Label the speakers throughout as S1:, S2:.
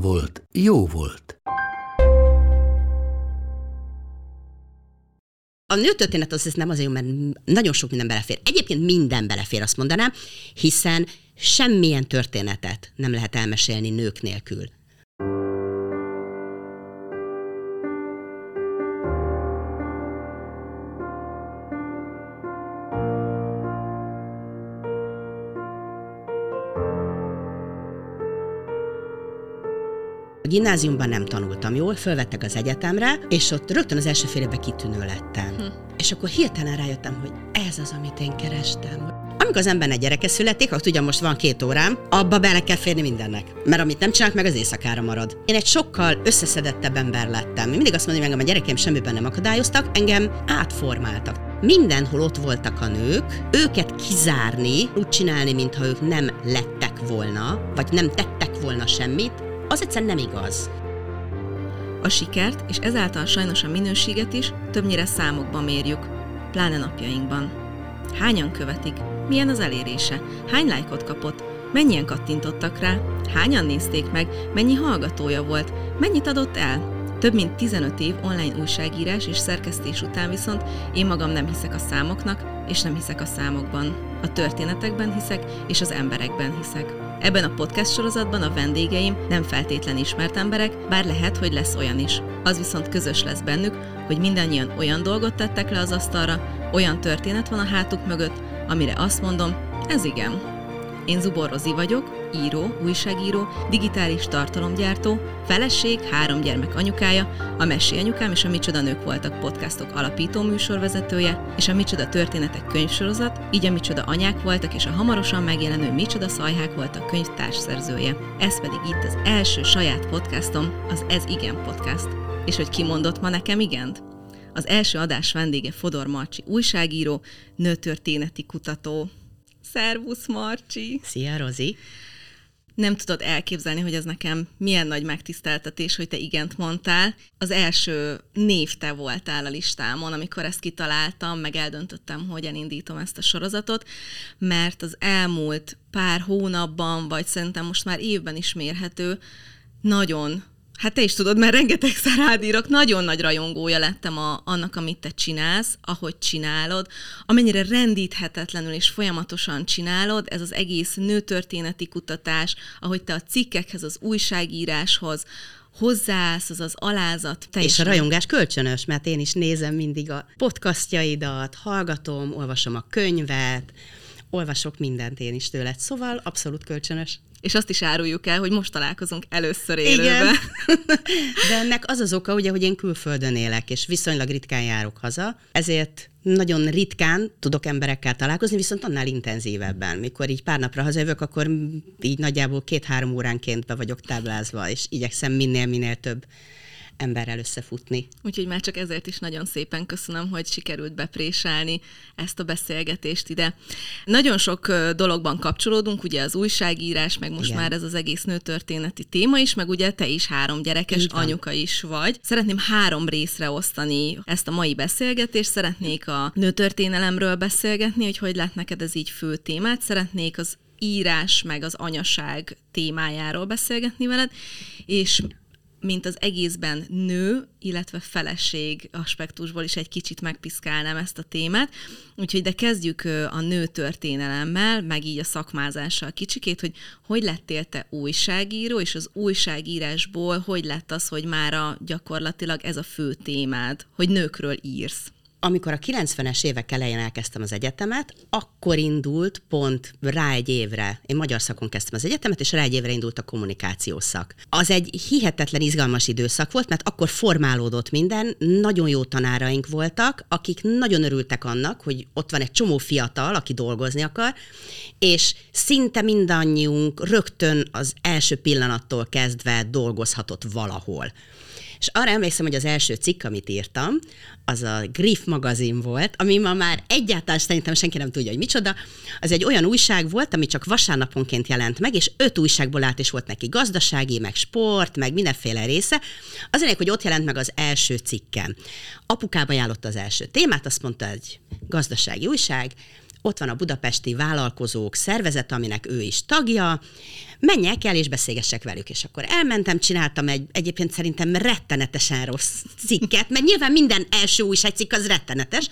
S1: volt, jó volt.
S2: A nőtörténet az ez nem azért, mert nagyon sok minden belefér. Egyébként minden belefér, azt mondanám, hiszen semmilyen történetet nem lehet elmesélni nők nélkül. Gimnáziumban nem tanultam jól, fölvettek az egyetemre, és ott rögtön az első fél évben kitűnő lettem. Hm. És akkor hirtelen rájöttem, hogy ez az, amit én kerestem. Amikor az embernek gyereke születik, akkor ugye most van két órám, abba bele kell férni mindennek. Mert amit nem csinálok, meg az éjszakára marad. Én egy sokkal összeszedettebb ember lettem. Mindig azt mondom, hogy engem a gyerekeim semmiben nem akadályoztak, engem átformáltak. Mindenhol ott voltak a nők, őket kizárni, úgy csinálni, mintha ők nem lettek volna, vagy nem tettek volna semmit, az egyszerűen nem igaz.
S3: A sikert, és ezáltal sajnos a minőséget is többnyire számokban mérjük, pláne napjainkban. Hányan követik? Milyen az elérése? Hány lájkot kapott? Mennyien kattintottak rá? Hányan nézték meg? Mennyi hallgatója volt? Mennyit adott el? Több mint 15 év online újságírás és szerkesztés után viszont én magam nem hiszek a számoknak, és nem hiszek a számokban. A történetekben hiszek, és az emberekben hiszek. Ebben a podcast sorozatban a vendégeim nem feltétlen ismert emberek, bár lehet, hogy lesz olyan is. Az viszont közös lesz bennük, hogy mindannyian olyan dolgot tettek le az asztalra, olyan történet van a hátuk mögött, amire azt mondom, ez igen, én Zubor Rozi vagyok, író, újságíró, digitális tartalomgyártó, feleség, három gyermek anyukája, a Messi anyukám és a Micsoda Nők voltak podcastok alapító műsorvezetője, és a Micsoda Történetek könyvsorozat, így a Micsoda Anyák voltak, és a hamarosan megjelenő Micsoda Szajhák voltak könyv társszerzője. Ez pedig itt az első saját podcastom, az Ez Igen Podcast. És hogy kimondott ma nekem igent? Az első adás vendége Fodor Marcsi újságíró, nőtörténeti kutató, Szervusz, Marcsi!
S2: Szia, Rozi!
S3: Nem tudod elképzelni, hogy ez nekem milyen nagy megtiszteltetés, hogy te igent mondtál. Az első név te voltál a listámon, amikor ezt kitaláltam, meg eldöntöttem, hogy elindítom ezt a sorozatot, mert az elmúlt pár hónapban, vagy szerintem most már évben is mérhető, nagyon Hát te is tudod, mert rengetegszer rádírok, nagyon nagy rajongója lettem a, annak, amit te csinálsz, ahogy csinálod, amennyire rendíthetetlenül és folyamatosan csinálod, ez az egész nőtörténeti kutatás, ahogy te a cikkekhez, az újságíráshoz, hozzáállsz, az az alázat.
S2: Te és a rajongás kölcsönös, mert én is nézem mindig a podcastjaidat, hallgatom, olvasom a könyvet, olvasok mindent én is tőled, szóval abszolút kölcsönös.
S3: És azt is áruljuk el, hogy most találkozunk először élőben.
S2: Igen. De ennek az az oka, ugye, hogy én külföldön élek, és viszonylag ritkán járok haza, ezért nagyon ritkán tudok emberekkel találkozni, viszont annál intenzívebben. Mikor így pár napra hazajövök, akkor így nagyjából két-három óránként be vagyok táblázva, és igyekszem minél-minél több emberrel összefutni.
S3: Úgyhogy már csak ezért is nagyon szépen köszönöm, hogy sikerült beprésálni ezt a beszélgetést ide. Nagyon sok dologban kapcsolódunk, ugye az újságírás, meg most Igen. már ez az egész nőtörténeti téma is, meg ugye te is három gyerekes anyuka is vagy. Szeretném három részre osztani ezt a mai beszélgetést. Szeretnék a nőtörténelemről beszélgetni, hogy hogy lett neked ez így fő témát. Szeretnék az írás meg az anyaság témájáról beszélgetni veled, és mint az egészben nő, illetve feleség aspektusból is egy kicsit megpiszkálnám ezt a témát. Úgyhogy de kezdjük a nő történelemmel, meg így a szakmázással kicsikét, hogy hogy lettél te újságíró, és az újságírásból hogy lett az, hogy már gyakorlatilag ez a fő témád, hogy nőkről írsz?
S2: Amikor a 90-es évek elején elkezdtem az egyetemet, akkor indult pont rá egy évre, én magyar szakon kezdtem az egyetemet, és rá egy évre indult a kommunikációs szak. Az egy hihetetlen izgalmas időszak volt, mert akkor formálódott minden, nagyon jó tanáraink voltak, akik nagyon örültek annak, hogy ott van egy csomó fiatal, aki dolgozni akar, és szinte mindannyiunk rögtön az első pillanattól kezdve dolgozhatott valahol. És arra emlékszem, hogy az első cikk, amit írtam, az a Griff magazin volt, ami ma már egyáltalán szerintem senki nem tudja, hogy micsoda. Az egy olyan újság volt, ami csak vasárnaponként jelent meg, és öt újságból át is volt neki gazdasági, meg sport, meg mindenféle része. Az ennek, hogy ott jelent meg az első cikkem. Apukába ajánlotta az első témát, azt mondta, egy gazdasági újság, ott van a budapesti vállalkozók szervezet, aminek ő is tagja, menjek el és beszélgessek velük. És akkor elmentem, csináltam egy egyébként szerintem rettenetesen rossz cikket, mert nyilván minden első újságcikk az rettenetes,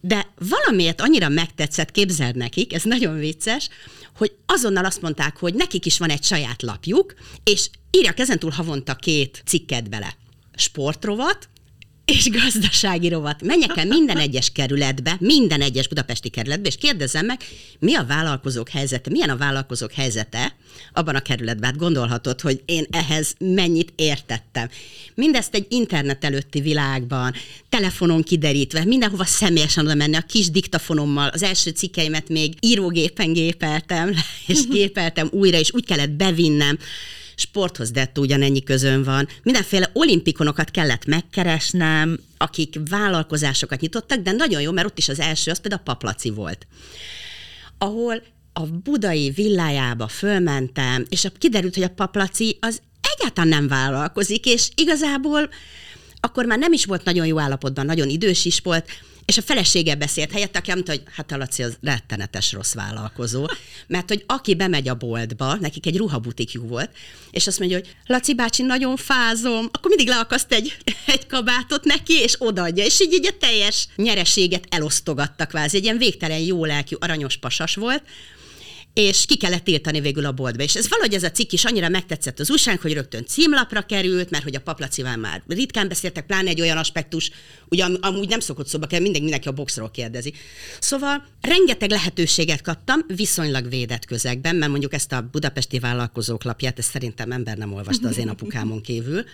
S2: de valamiért annyira megtetszett, képzeld nekik, ez nagyon vicces, hogy azonnal azt mondták, hogy nekik is van egy saját lapjuk, és írjak ezentúl havonta két cikket bele. Sportrovat, és gazdasági rovat. Menjek el minden egyes kerületbe, minden egyes budapesti kerületbe, és kérdezzem meg, mi a vállalkozók helyzete, milyen a vállalkozók helyzete abban a kerületben. Hát gondolhatod, hogy én ehhez mennyit értettem. Mindezt egy internet előtti világban, telefonon kiderítve, mindenhova személyesen oda menni, a kis diktafonommal, az első cikkeimet még írógépen gépeltem, és gépeltem újra, és úgy kellett bevinnem, sporthoz dettó ugyanennyi közön van. Mindenféle olimpikonokat kellett megkeresnem, akik vállalkozásokat nyitottak, de nagyon jó, mert ott is az első, az például a Paplaci volt, ahol a budai villájába fölmentem, és kiderült, hogy a Paplaci az egyáltalán nem vállalkozik, és igazából akkor már nem is volt nagyon jó állapotban, nagyon idős is volt, és a felesége beszélt helyett, aki mondta, hogy hát a Laci az rettenetes rossz vállalkozó, mert hogy aki bemegy a boltba, nekik egy ruhabutikjuk volt, és azt mondja, hogy Laci bácsi, nagyon fázom, akkor mindig leakaszt egy, egy kabátot neki, és odaadja, és így, így a teljes nyereséget elosztogattak kvázi. Egy ilyen végtelen jó lelkű, aranyos pasas volt, és ki kellett tiltani végül a boltba. És ez valahogy ez a cikk is annyira megtetszett az újság, hogy rögtön címlapra került, mert hogy a paplacival már ritkán beszéltek, pláne egy olyan aspektus, ugye am- amúgy nem szokott szóba kell, mindenki, mindenki a boxról kérdezi. Szóval rengeteg lehetőséget kaptam, viszonylag védett közegben, mert mondjuk ezt a budapesti vállalkozók lapját, ezt szerintem ember nem olvasta az én apukámon kívül.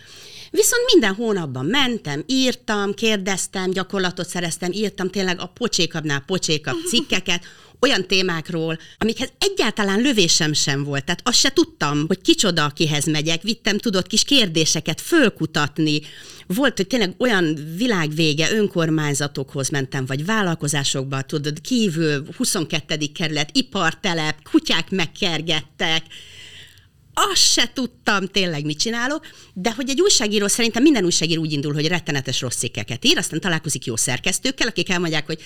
S2: Viszont minden hónapban mentem, írtam, kérdeztem, gyakorlatot szereztem, írtam tényleg a pocsékabbnál pocsékabb cikkeket, olyan témákról, amikhez egyáltalán lövésem sem volt. Tehát azt se tudtam, hogy kicsoda, akihez megyek. Vittem, tudott kis kérdéseket fölkutatni. Volt, hogy tényleg olyan világvége önkormányzatokhoz mentem, vagy vállalkozásokba, tudod, kívül, 22. kerület, ipartelep, kutyák megkergettek, azt se tudtam tényleg mit csinálok, de hogy egy újságíró szerintem minden újságíró úgy indul, hogy rettenetes rossz cikkeket ír, aztán találkozik jó szerkesztőkkel, akik elmondják, hogy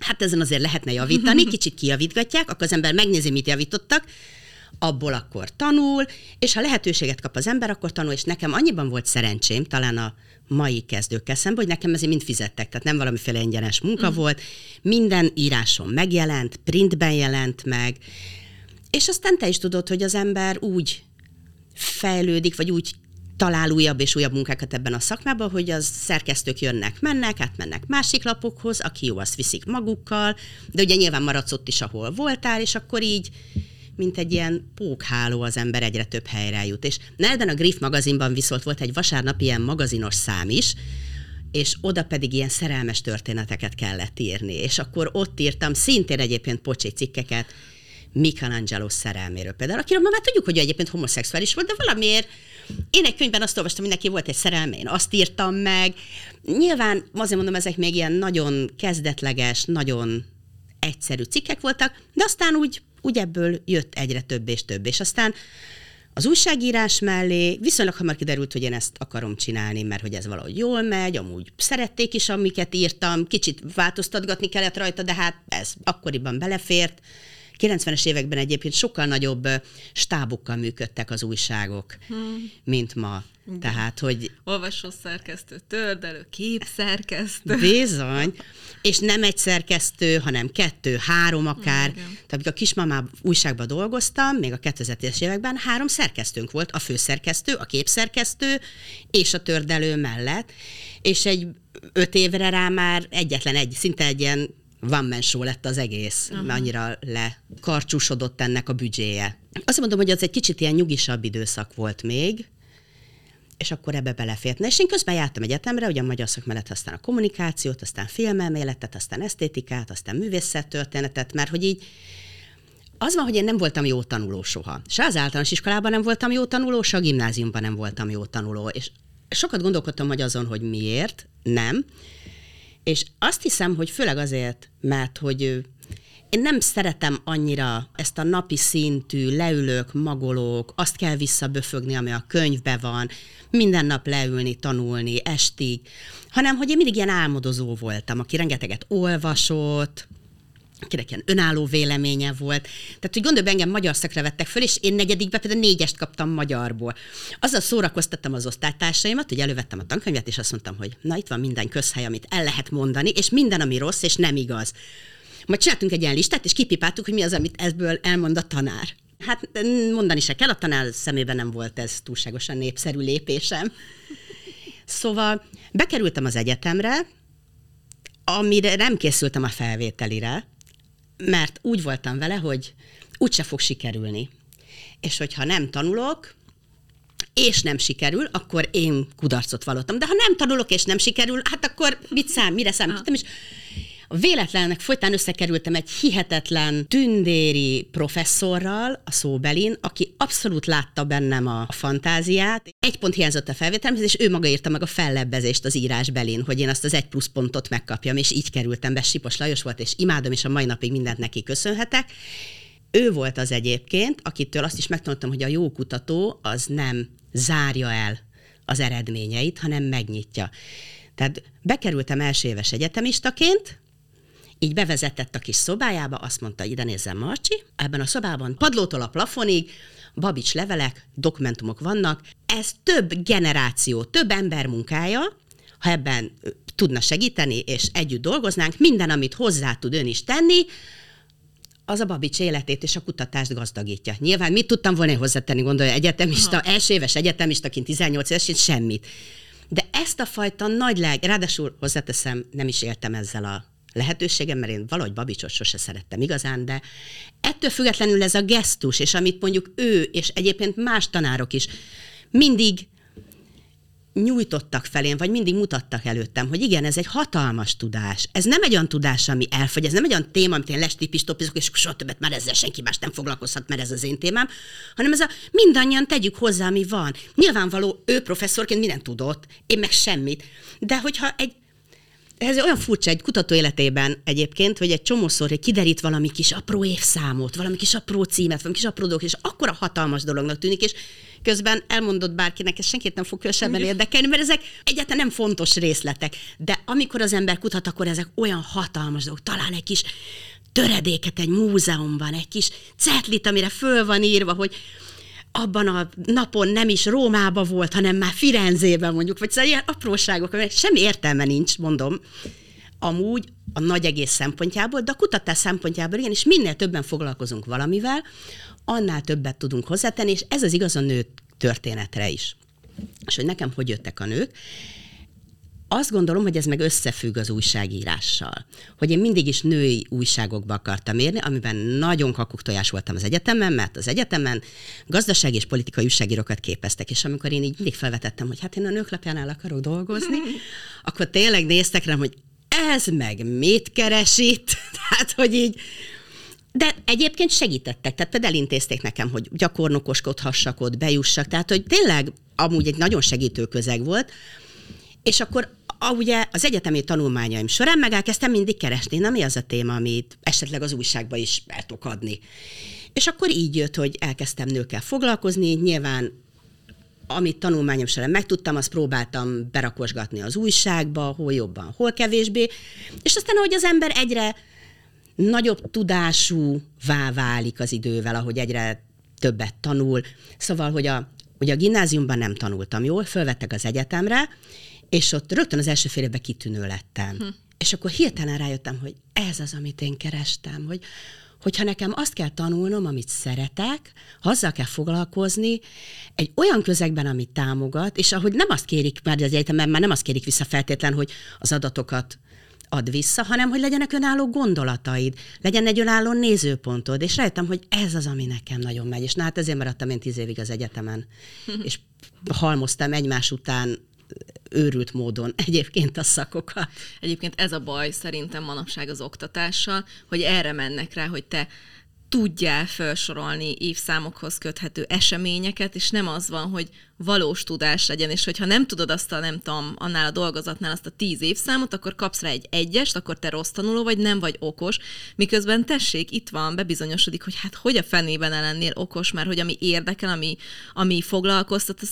S2: hát ezen azért lehetne javítani, kicsit kijavítgatják, akkor az ember megnézi, mit javítottak, abból akkor tanul, és ha lehetőséget kap az ember, akkor tanul, és nekem annyiban volt szerencsém, talán a mai kezdőkkel szemben, hogy nekem ezért mind fizettek, tehát nem valamiféle ingyenes munka mm. volt, minden írásom megjelent, printben jelent meg, és aztán te is tudod, hogy az ember úgy fejlődik, vagy úgy talál újabb és újabb munkákat ebben a szakmában, hogy az szerkesztők jönnek, mennek, átmennek másik lapokhoz, aki jó, azt viszik magukkal, de ugye nyilván maradsz ott is, ahol voltál, és akkor így mint egy ilyen pókháló az ember egyre több helyre jut. És Nelden a Griff magazinban viszont volt egy vasárnap ilyen magazinos szám is, és oda pedig ilyen szerelmes történeteket kellett írni. És akkor ott írtam szintén egyébként pocsé cikkeket, Michelangelo szerelméről például, akiről már tudjuk, hogy egyébként homoszexuális volt, de valamiért én egy könyvben azt olvastam, hogy neki volt egy szerelme, én azt írtam meg. Nyilván azért mondom, ezek még ilyen nagyon kezdetleges, nagyon egyszerű cikkek voltak, de aztán úgy, úgy ebből jött egyre több és több, és aztán az újságírás mellé viszonylag hamar kiderült, hogy én ezt akarom csinálni, mert hogy ez valahogy jól megy, amúgy szerették is, amiket írtam, kicsit változtatgatni kellett rajta, de hát ez akkoriban belefért 90-es években egyébként sokkal nagyobb ö, stábokkal működtek az újságok, hmm. mint ma. Tehát, hogy
S3: Olvasó szerkesztő, tördelő, képszerkesztő.
S2: Bizony. És nem egy szerkesztő, hanem kettő, három akár.
S3: Igen.
S2: Tehát amikor a kismamám újságban dolgoztam, még a 2010-es években három szerkesztőnk volt, a főszerkesztő, a képszerkesztő és a tördelő mellett. És egy öt évre rá már egyetlen egy, szinte egy ilyen man show lett az egész, uh-huh. annyira lekarcsúsodott ennek a büdzséje. Azt mondom, hogy az egy kicsit ilyen nyugisabb időszak volt még, és akkor ebbe belefértne. És én közben jártam egyetemre, ugye a magyar mellett aztán a kommunikációt, aztán filmelméletet, aztán esztétikát, aztán művészettörténetet, mert hogy így az van, hogy én nem voltam jó tanuló soha. Se az általános iskolában nem voltam jó tanuló, se a gimnáziumban nem voltam jó tanuló. És sokat gondolkodtam hogy azon, hogy miért nem. És azt hiszem, hogy főleg azért, mert hogy én nem szeretem annyira ezt a napi szintű, leülök, magolók, azt kell visszaböfögni, ami a könyvben van, minden nap leülni, tanulni, estig, hanem hogy én mindig ilyen álmodozó voltam, aki rengeteget olvasott, akinek ilyen önálló véleménye volt. Tehát, hogy gondolj, engem magyar szakra vettek föl, és én negyedikbe például négyest kaptam magyarból. Azzal szórakoztattam az osztálytársaimat, hogy elővettem a tankönyvet, és azt mondtam, hogy na itt van minden közhely, amit el lehet mondani, és minden, ami rossz, és nem igaz. Majd csináltunk egy ilyen listát, és kipipáltuk, hogy mi az, amit ebből elmond a tanár. Hát mondani se kell, a tanár szemében nem volt ez túlságosan népszerű lépésem. Szóval bekerültem az egyetemre, amire nem készültem a felvételire, mert úgy voltam vele, hogy úgyse fog sikerülni. És hogyha nem tanulok, és nem sikerül, akkor én kudarcot vallottam. De ha nem tanulok, és nem sikerül, hát akkor mit szám, mire számítottam, és a véletlennek folytán összekerültem egy hihetetlen tündéri professzorral a szóbelin, aki abszolút látta bennem a fantáziát. Egy pont hiányzott a felvételemhez, és ő maga írta meg a fellebbezést az írásbelin, hogy én azt az egy plusz pontot megkapjam, és így kerültem be. Sipos Lajos volt, és imádom, és a mai napig mindent neki köszönhetek. Ő volt az egyébként, akitől azt is megtanultam, hogy a jó kutató az nem zárja el az eredményeit, hanem megnyitja. Tehát bekerültem első éves egyetemistaként, így bevezetett a kis szobájába, azt mondta, ide nézzen Marcsi, ebben a szobában padlótól a plafonig, babics levelek, dokumentumok vannak, ez több generáció, több ember munkája, ha ebben tudna segíteni, és együtt dolgoznánk, minden, amit hozzá tud ön is tenni, az a babics életét és a kutatást gazdagítja. Nyilván mit tudtam volna hozzátenni, gondolja, egyetemista, Aha. első éves egyetemistaként 18 évesként semmit. De ezt a fajta nagy leg, ráadásul hozzáteszem, nem is éltem ezzel a lehetőségem, mert én valahogy Babicsot sose szerettem igazán, de ettől függetlenül ez a gesztus, és amit mondjuk ő, és egyébként más tanárok is mindig nyújtottak felém, vagy mindig mutattak előttem, hogy igen, ez egy hatalmas tudás. Ez nem egy olyan tudás, ami elfogy, ez nem egy olyan téma, amit én lestipistopizok, és soha többet már ezzel senki más nem foglalkozhat, mert ez az én témám, hanem ez a mindannyian tegyük hozzá, ami van. Nyilvánvaló, ő professzorként mindent tudott, én meg semmit. De hogyha egy ez olyan furcsa egy kutató életében egyébként, hogy egy csomószor hogy kiderít valami kis apró évszámot, valami kis apró címet, valami kis apró dolog, és akkora hatalmas dolognak tűnik, és közben elmondott bárkinek, ez senkit nem fog különösebben érdekelni, mert ezek egyáltalán nem fontos részletek. De amikor az ember kutat, akkor ezek olyan hatalmas dolgok, talán egy kis töredéket egy múzeumban, egy kis cetlit, amire föl van írva, hogy abban a napon nem is Rómába volt, hanem már Firenzében mondjuk, vagy szóval ilyen apróságok, amelyek semmi értelme nincs, mondom, amúgy a nagy egész szempontjából, de a kutatás szempontjából igen, és minél többen foglalkozunk valamivel, annál többet tudunk hozzátenni, és ez az igaz a nő történetre is. És hogy nekem hogy jöttek a nők, azt gondolom, hogy ez meg összefügg az újságírással. Hogy én mindig is női újságokba akartam érni, amiben nagyon kakuktojás voltam az egyetemen, mert az egyetemen gazdasági és politikai újságírókat képeztek, és amikor én így mindig felvetettem, hogy hát én a nőklapjánál akarok dolgozni, akkor tényleg néztek rám, hogy ez meg mit keres itt? Tehát, hogy így, de egyébként segítettek, tehát például elintézték nekem, hogy gyakornokoskodhassak ott, bejussak, tehát hogy tényleg amúgy egy nagyon segítő közeg volt, és akkor a, ugye az egyetemi tanulmányaim során meg elkezdtem mindig keresni, na mi az a téma, amit esetleg az újságba is el tudok adni. És akkor így jött, hogy elkezdtem nőkkel foglalkozni, nyilván amit tanulmányom során megtudtam, azt próbáltam berakosgatni az újságba, hol jobban, hol kevésbé, és aztán, hogy az ember egyre nagyobb tudásúvá válik az idővel, ahogy egyre többet tanul. Szóval, hogy a, hogy a gimnáziumban nem tanultam jól, fölvettek az egyetemre, és ott rögtön az első fél évben kitűnő lettem. Hm. És akkor hirtelen rájöttem, hogy ez az, amit én kerestem, hogy hogyha nekem azt kell tanulnom, amit szeretek, azzal kell foglalkozni, egy olyan közegben, amit támogat, és ahogy nem azt kérik már az egyetemen, már nem azt kérik vissza feltétlen, hogy az adatokat ad vissza, hanem hogy legyenek önálló gondolataid, legyen egy önálló nézőpontod, és rájöttem, hogy ez az, ami nekem nagyon megy, és na hát ezért maradtam én tíz évig az egyetemen, és halmoztam egymás után őrült módon egyébként a szakokat.
S3: Egyébként ez a baj szerintem manapság az oktatással, hogy erre mennek rá, hogy te tudjál felsorolni évszámokhoz köthető eseményeket, és nem az van, hogy valós tudás legyen, és hogyha nem tudod azt a, nem tudom, annál a dolgozatnál azt a tíz évszámot, akkor kapsz rá egy egyest, akkor te rossz tanuló vagy, nem vagy okos, miközben tessék, itt van, bebizonyosodik, hogy hát hogy a fenében lennél okos, mert hogy ami érdekel, ami, ami foglalkoztat, az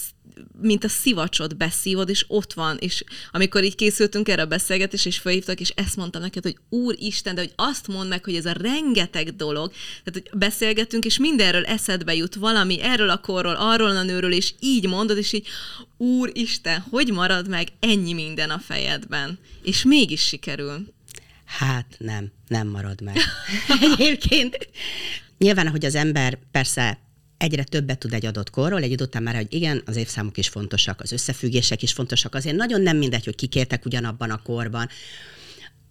S3: mint a szivacsot beszívod, és ott van, és amikor így készültünk erre a beszélgetés, és felhívtak, és ezt mondtam neked, hogy Úristen, de hogy azt mondd meg, hogy ez a rengeteg dolog, tehát hogy beszélgetünk, és mindenről eszedbe jut valami, erről a korról, arról a nőről, és így mondod, és így, Úristen, hogy marad meg ennyi minden a fejedben? És mégis sikerül.
S2: Hát nem, nem marad meg. Egyébként nyilván, hogy az ember persze egyre többet tud egy adott korról, egy idő már, hogy igen, az évszámok is fontosak, az összefüggések is fontosak, azért nagyon nem mindegy, hogy kikértek ugyanabban a korban.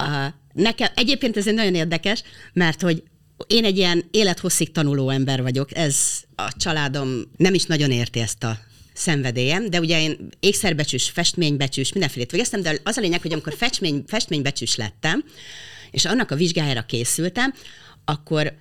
S2: Uh, nekem egyébként ez egy nagyon érdekes, mert hogy én egy ilyen élethosszig tanuló ember vagyok, ez a családom nem is nagyon érti ezt a szenvedélyem, de ugye én ékszerbecsűs, festménybecsűs, mindenfélét végeztem, de az a lényeg, hogy amikor festmény, festménybecsűs lettem, és annak a vizsgájára készültem, akkor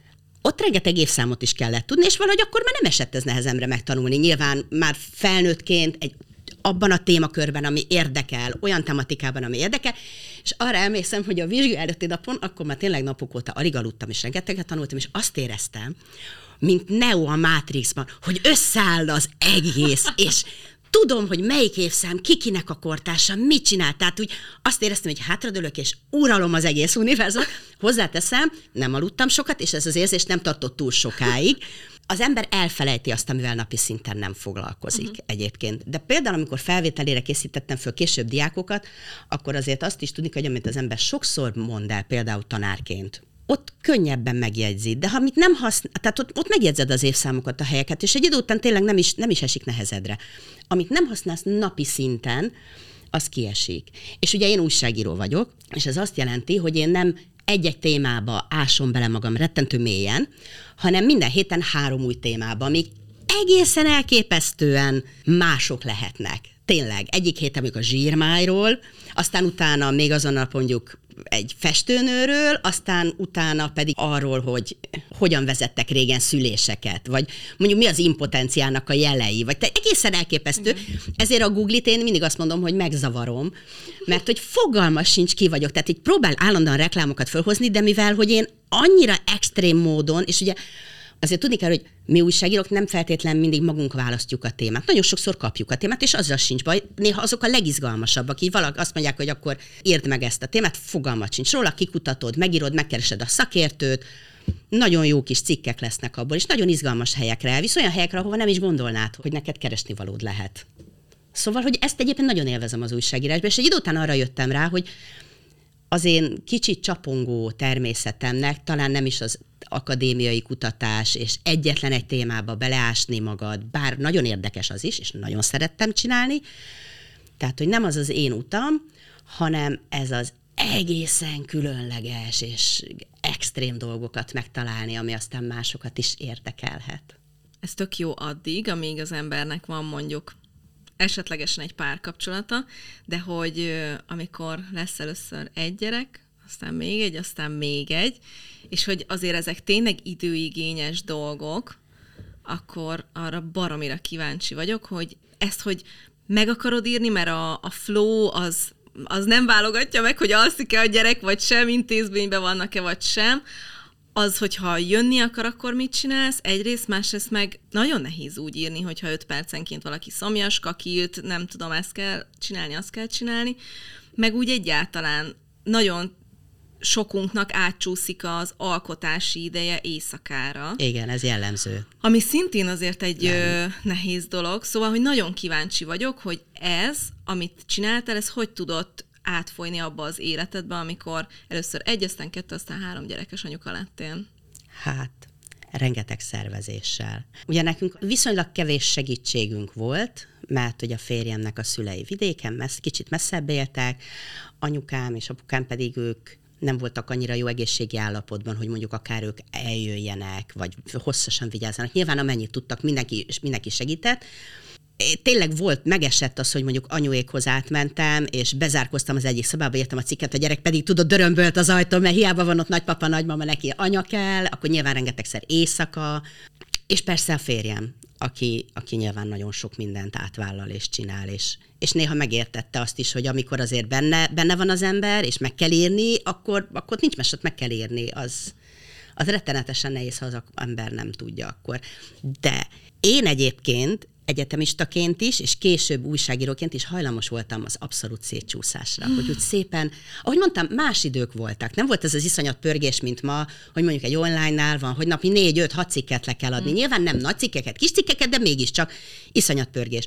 S2: ott rengeteg évszámot is kellett tudni, és valahogy akkor már nem esett ez nehezemre megtanulni. Nyilván már felnőttként egy abban a témakörben, ami érdekel, olyan tematikában, ami érdekel, és arra emlékszem, hogy a vizsgálati előtti napon, akkor már tényleg napok óta alig aludtam, és rengeteget tanultam, és azt éreztem, mint Neo a Matrixban, hogy összeáll az egész, és tudom, hogy melyik évszám, kikinek a kortársa, mit csinál. Tehát úgy azt éreztem, hogy hátradőlök, és uralom az egész univerzumot. Hozzáteszem, nem aludtam sokat, és ez az érzés nem tartott túl sokáig. Az ember elfelejti azt, amivel napi szinten nem foglalkozik uh-huh. egyébként. De például, amikor felvételére készítettem föl később diákokat, akkor azért azt is tudni, hogy amit az ember sokszor mond el, például tanárként, ott könnyebben megjegyzi, de ha mit nem használ, tehát ott, ott megjegyzed az évszámokat, a helyeket, és egy idő után tényleg nem is, nem is esik nehezedre. Amit nem használsz napi szinten, az kiesik. És ugye én újságíró vagyok, és ez azt jelenti, hogy én nem egy-egy témába ásom bele magam rettentő mélyen, hanem minden héten három új témába, amik egészen elképesztően mások lehetnek. Tényleg, egyik héten még a zsírmájról, aztán utána még azonnal mondjuk egy festőnőről, aztán utána pedig arról, hogy hogyan vezettek régen szüléseket, vagy mondjuk mi az impotenciának a jelei, vagy te egészen elképesztő. Ezért a Google-it én mindig azt mondom, hogy megzavarom, mert hogy fogalmas sincs ki vagyok, tehát így próbál állandóan reklámokat felhozni, de mivel, hogy én annyira extrém módon, és ugye azért tudni kell, hogy mi újságírók nem feltétlen mindig magunk választjuk a témát. Nagyon sokszor kapjuk a témát, és azzal sincs baj. Néha azok a legizgalmasabbak. Így valaki azt mondják, hogy akkor írd meg ezt a témát, fogalmat sincs róla, kikutatod, megírod, megkeresed a szakértőt, nagyon jó kis cikkek lesznek abból, és nagyon izgalmas helyekre elvisz, olyan helyekre, ahova nem is gondolnád, hogy neked keresni valód lehet. Szóval, hogy ezt egyébként nagyon élvezem az újságírásban, és egy idő után arra jöttem rá, hogy az én kicsit csapongó természetemnek talán nem is az akadémiai kutatás, és egyetlen egy témába beleásni magad, bár nagyon érdekes az is, és nagyon szerettem csinálni, tehát, hogy nem az az én utam, hanem ez az egészen különleges és extrém dolgokat megtalálni, ami aztán másokat is érdekelhet.
S3: Ez tök jó addig, amíg az embernek van mondjuk esetlegesen egy párkapcsolata, de hogy amikor lesz először egy gyerek, aztán még egy, aztán még egy, és hogy azért ezek tényleg időigényes dolgok, akkor arra baromira kíváncsi vagyok, hogy ezt, hogy meg akarod írni, mert a, a flow az, az nem válogatja meg, hogy alszik-e a gyerek, vagy sem, intézményben vannak-e, vagy sem, az, hogyha jönni akar, akkor mit csinálsz? Egyrészt, másrészt meg nagyon nehéz úgy írni, hogyha öt percenként valaki szomjas, kakilt, nem tudom, ezt kell csinálni, azt kell csinálni, meg úgy egyáltalán nagyon sokunknak átcsúszik az alkotási ideje éjszakára.
S2: Igen, ez jellemző.
S3: Ami szintén azért egy ö, nehéz dolog, szóval, hogy nagyon kíváncsi vagyok, hogy ez, amit csináltál, ez hogy tudott átfolyni abba az életedbe, amikor először egy, aztán kettő, aztán három gyerekes anyuka lettél?
S2: Hát, rengeteg szervezéssel. Ugye nekünk viszonylag kevés segítségünk volt, mert hogy a férjemnek a szülei vidéken, messz, kicsit messzebb éltek, anyukám és apukám pedig ők nem voltak annyira jó egészségi állapotban, hogy mondjuk akár ők eljöjjenek, vagy hosszasan vigyázzanak. Nyilván amennyit tudtak, mindenki, mindenki segített, tényleg volt, megesett az, hogy mondjuk anyuékhoz átmentem, és bezárkoztam az egyik szobába, írtam a cikket, a gyerek pedig tudott dörömbölt az ajtón, mert hiába van ott nagypapa, nagymama, neki anya kell, akkor nyilván rengetegszer éjszaka, és persze a férjem, aki, aki nyilván nagyon sok mindent átvállal és csinál, és, és néha megértette azt is, hogy amikor azért benne, benne van az ember, és meg kell írni, akkor, akkor nincs mesot, meg kell írni, az, az rettenetesen nehéz, ha az ember nem tudja akkor. De én egyébként egyetemistaként is, és később újságíróként is hajlamos voltam az abszolút szétcsúszásra, hogy úgy szépen, ahogy mondtam, más idők voltak. Nem volt ez az iszonyat pörgés, mint ma, hogy mondjuk egy online-nál van, hogy napi négy, öt, hat cikket le kell adni. Nyilván nem nagy cikkeket, kis cikkeket, de mégiscsak iszonyat pörgés.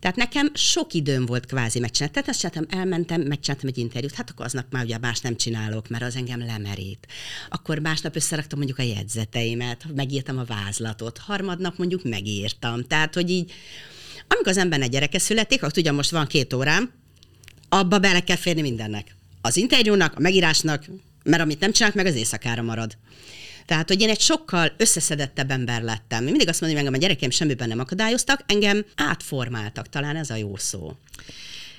S2: Tehát nekem sok időm volt kvázi megcsinálni. Tehát azt csináltam, elmentem, megcsináltam egy interjút, hát akkor aznap már ugye más nem csinálok, mert az engem lemerít. Akkor másnap összeraktam mondjuk a jegyzeteimet, megírtam a vázlatot, harmadnap mondjuk megírtam. Tehát, hogy így, amikor az embernek gyereke születik, akkor ugye most van két órám, abba bele kell férni mindennek. Az interjúnak, a megírásnak, mert amit nem csinálok meg, az éjszakára marad. Tehát, hogy én egy sokkal összeszedettebb ember lettem. Én mindig azt mondom, hogy engem a gyerekeim semmiben nem akadályoztak, engem átformáltak, talán ez a jó szó.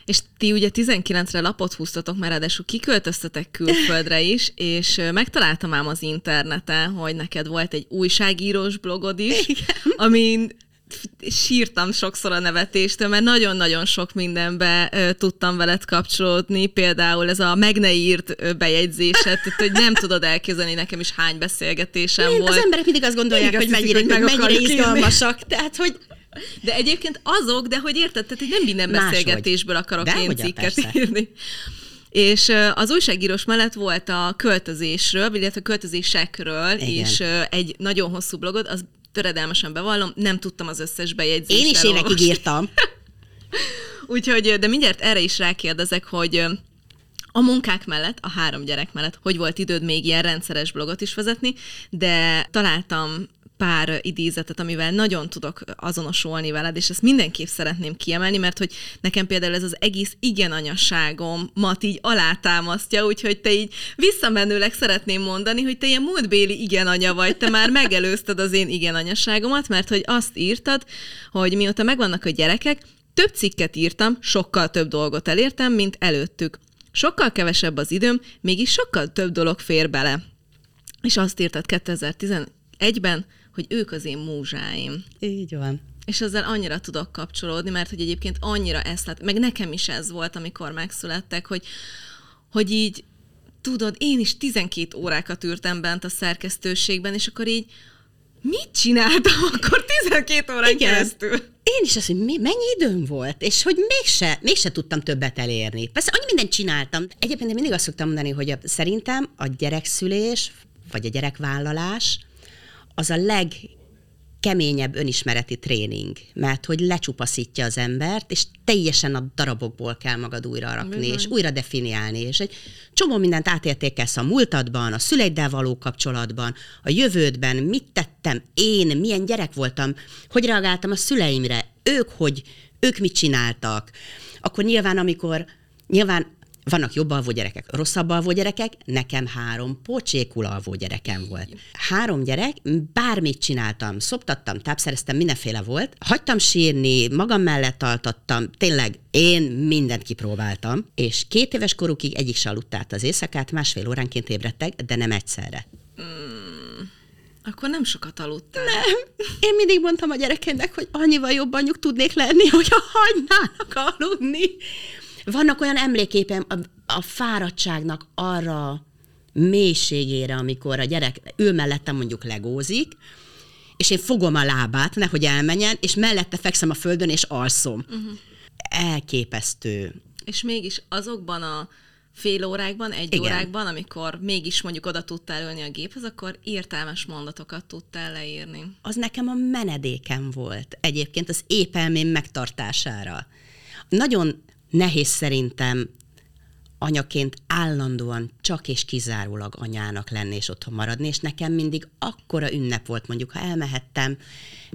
S3: És ti ugye 19-re lapot húztatok, mert ráadásul kiköltöztetek külföldre is, és megtaláltam ám az interneten, hogy neked volt egy újságírós blogod is, Igen. amin sírtam sokszor a nevetéstől, mert nagyon-nagyon sok mindenbe ö, tudtam veled kapcsolódni, például ez a meg ne írt bejegyzéset, tehát, hogy nem tudod elképzelni nekem is hány beszélgetésem
S2: Én,
S3: volt.
S2: Az emberek mindig azt gondolják, mindig hogy mennyire, hogy mennyire izgalmasak, írni. tehát hogy
S3: de egyébként azok, de hogy érted, tehát hogy nem minden beszélgetésből akarok de én cikket persze. írni. És az újságírós mellett volt a költözésről, illetve a költözésekről Igen. is egy nagyon hosszú blogod, az töredelmesen bevallom, nem tudtam az összes bejegyzést
S2: Én is évekig írtam.
S3: Úgyhogy, de mindjárt erre is rákérdezek, hogy a munkák mellett, a három gyerek mellett, hogy volt időd még ilyen rendszeres blogot is vezetni, de találtam pár idézetet, amivel nagyon tudok azonosulni veled, és ezt mindenképp szeretném kiemelni, mert hogy nekem például ez az egész igen anyaságomat így alátámasztja, úgyhogy te így visszamenőleg szeretném mondani, hogy te ilyen múltbéli igen anya vagy, te már megelőzted az én igen anyaságomat, mert hogy azt írtad, hogy mióta megvannak a gyerekek, több cikket írtam, sokkal több dolgot elértem, mint előttük. Sokkal kevesebb az időm, mégis sokkal több dolog fér bele. És azt írtad 2011-ben, hogy ők az én múzsáim.
S2: Így van.
S3: És ezzel annyira tudok kapcsolódni, mert hogy egyébként annyira ezt lát, meg nekem is ez volt, amikor megszülettek, hogy, hogy így, tudod, én is 12 órákat űrtem bent a szerkesztőségben, és akkor így mit csináltam akkor 12 órán Igen. keresztül?
S2: Én is azt, hogy mi, mennyi időm volt, és hogy mégse, mégse tudtam többet elérni. Persze annyi mindent csináltam. Egyébként én mindig azt szoktam mondani, hogy a, szerintem a gyerekszülés, vagy a gyerekvállalás az a leg keményebb önismereti tréning, mert hogy lecsupaszítja az embert, és teljesen a darabokból kell magad újra rakni, Bizony. és újra definiálni, és egy csomó mindent átértékelsz a múltadban, a szüleiddel való kapcsolatban, a jövődben, mit tettem én, milyen gyerek voltam, hogy reagáltam a szüleimre, ők hogy, ők mit csináltak. Akkor nyilván, amikor Nyilván vannak jobb alvó gyerekek, rosszabb alvó gyerekek, nekem három pocsékul alvó gyerekem volt. Három gyerek, bármit csináltam, szoptattam, tápszereztem, mindenféle volt. Hagytam sírni, magam mellett altattam, tényleg én mindent kipróbáltam, és két éves korukig egyik se aludt át az éjszakát, másfél óránként ébredtek, de nem egyszerre.
S3: Hmm. Akkor nem sokat aludtál.
S2: Nem. Én mindig mondtam a gyerekemnek, hogy annyival jobb anyjuk tudnék lenni, hogyha hagynának aludni vannak olyan emléképem a, a fáradtságnak arra mélységére, amikor a gyerek ő mellettem mondjuk legózik, és én fogom a lábát, nehogy elmenjen, és mellette fekszem a földön, és alszom. Uh-huh. Elképesztő.
S3: És mégis azokban a fél órákban, egy
S2: Igen.
S3: órákban, amikor mégis mondjuk oda tudtál ülni a géphez, akkor értelmes mondatokat tudtál leírni.
S2: Az nekem a menedékem volt egyébként az épelmém megtartására. Nagyon nehéz szerintem anyaként állandóan csak és kizárólag anyának lenni és otthon maradni, és nekem mindig akkora ünnep volt, mondjuk, ha elmehettem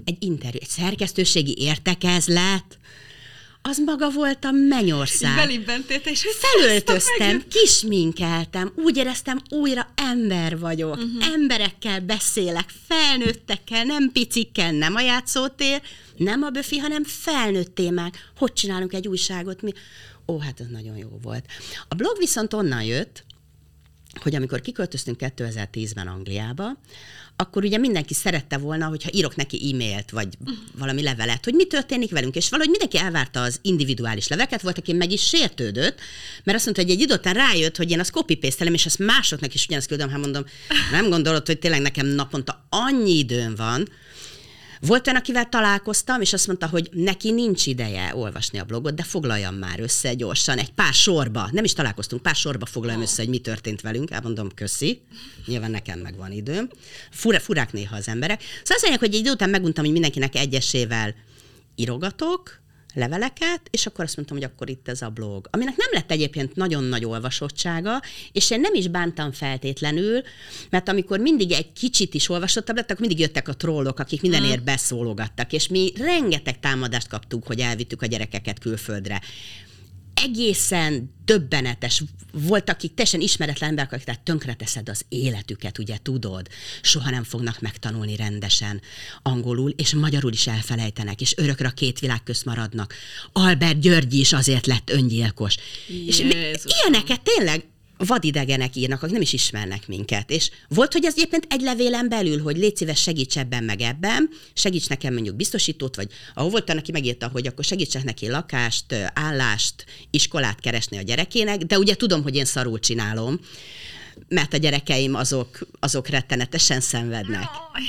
S2: egy interjú, egy szerkesztőségi értekezlet, az maga volt a mennyország.
S3: Belibbentél hogy
S2: Felöltöztem, kisminkeltem, úgy éreztem, újra ember vagyok, uh-huh. emberekkel beszélek, felnőttekkel, nem picikkel, nem a játszótér, nem a böfi, hanem felnőtt témák. Hogy csinálunk egy újságot? Mi? Ó, hát ez nagyon jó volt. A blog viszont onnan jött, hogy amikor kiköltöztünk 2010-ben Angliába, akkor ugye mindenki szerette volna, hogyha írok neki e-mailt, vagy valami levelet, hogy mi történik velünk, és valahogy mindenki elvárta az individuális leveket, volt, aki meg is sértődött, mert azt mondta, hogy egy idő után rájött, hogy én azt copy és azt másoknak is ugyanezt küldöm, hát mondom, nem gondolod, hogy tényleg nekem naponta annyi időm van, volt olyan, akivel találkoztam, és azt mondta, hogy neki nincs ideje olvasni a blogot, de foglaljam már össze gyorsan, egy pár sorba, nem is találkoztunk, pár sorba foglaljam össze, hogy mi történt velünk, elmondom, köszi, nyilván nekem meg van időm. Fura, furák néha az emberek. Szóval azt mondják, hogy egy idő után meguntam, hogy mindenkinek egyesével írogatok, leveleket, és akkor azt mondtam, hogy akkor itt ez a blog. Aminek nem lett egyébként nagyon nagy olvasottsága, és én nem is bántam feltétlenül, mert amikor mindig egy kicsit is olvasottabb lett, akkor mindig jöttek a trollok, akik mindenért beszólogattak, és mi rengeteg támadást kaptunk, hogy elvittük a gyerekeket külföldre egészen döbbenetes. Volt, akik teljesen ismeretlen emberek, akik tehát tönkreteszed az életüket, ugye tudod. Soha nem fognak megtanulni rendesen angolul, és magyarul is elfelejtenek, és örökre a két világ közt maradnak. Albert György is azért lett öngyilkos. És mi-
S3: Jézusom.
S2: ilyeneket tényleg vadidegenek írnak, akik nem is ismernek minket. És volt, hogy ez egyébként egy levélen belül, hogy légy szíves, segíts ebben meg ebben, segíts nekem mondjuk biztosítót, vagy ahol volt aki megírta, hogy akkor segítsek neki lakást, állást, iskolát keresni a gyerekének, de ugye tudom, hogy én szarul csinálom, mert a gyerekeim azok, azok rettenetesen szenvednek.
S3: Aj,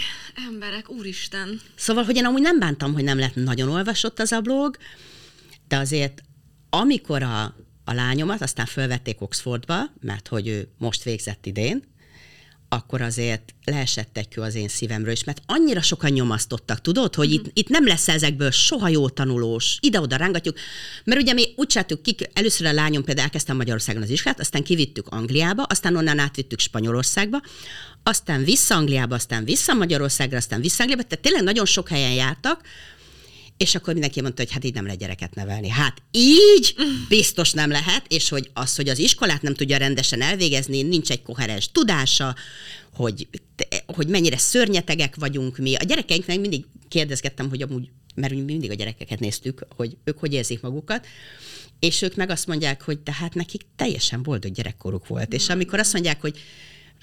S3: emberek, úristen.
S2: Szóval, hogy én amúgy nem bántam, hogy nem lett nagyon olvasott az a blog, de azért amikor a, a lányomat aztán fölvették Oxfordba, mert hogy ő most végzett idén, akkor azért leesett egy kő az én szívemről is, mert annyira sokan nyomasztottak, tudod, hogy itt, itt nem lesz ezekből soha jó tanulós, ide-oda rángatjuk, mert ugye mi úgy csináltuk ki, először a lányom például elkezdtem Magyarországon az iskolát, aztán kivittük Angliába, aztán onnan átvittük Spanyolországba, aztán vissza Angliába, aztán vissza Magyarországra, aztán vissza Angliába, tehát tényleg nagyon sok helyen jártak, és akkor mindenki mondta, hogy hát így nem lehet gyereket nevelni. Hát így biztos nem lehet, és hogy az, hogy az iskolát nem tudja rendesen elvégezni, nincs egy koherens tudása, hogy, hogy mennyire szörnyetegek vagyunk mi. A gyerekeinknek mindig kérdezgettem, hogy amúgy, mert mi mindig a gyerekeket néztük, hogy ők hogy érzik magukat, és ők meg azt mondják, hogy tehát nekik teljesen boldog gyerekkoruk volt. És amikor azt mondják, hogy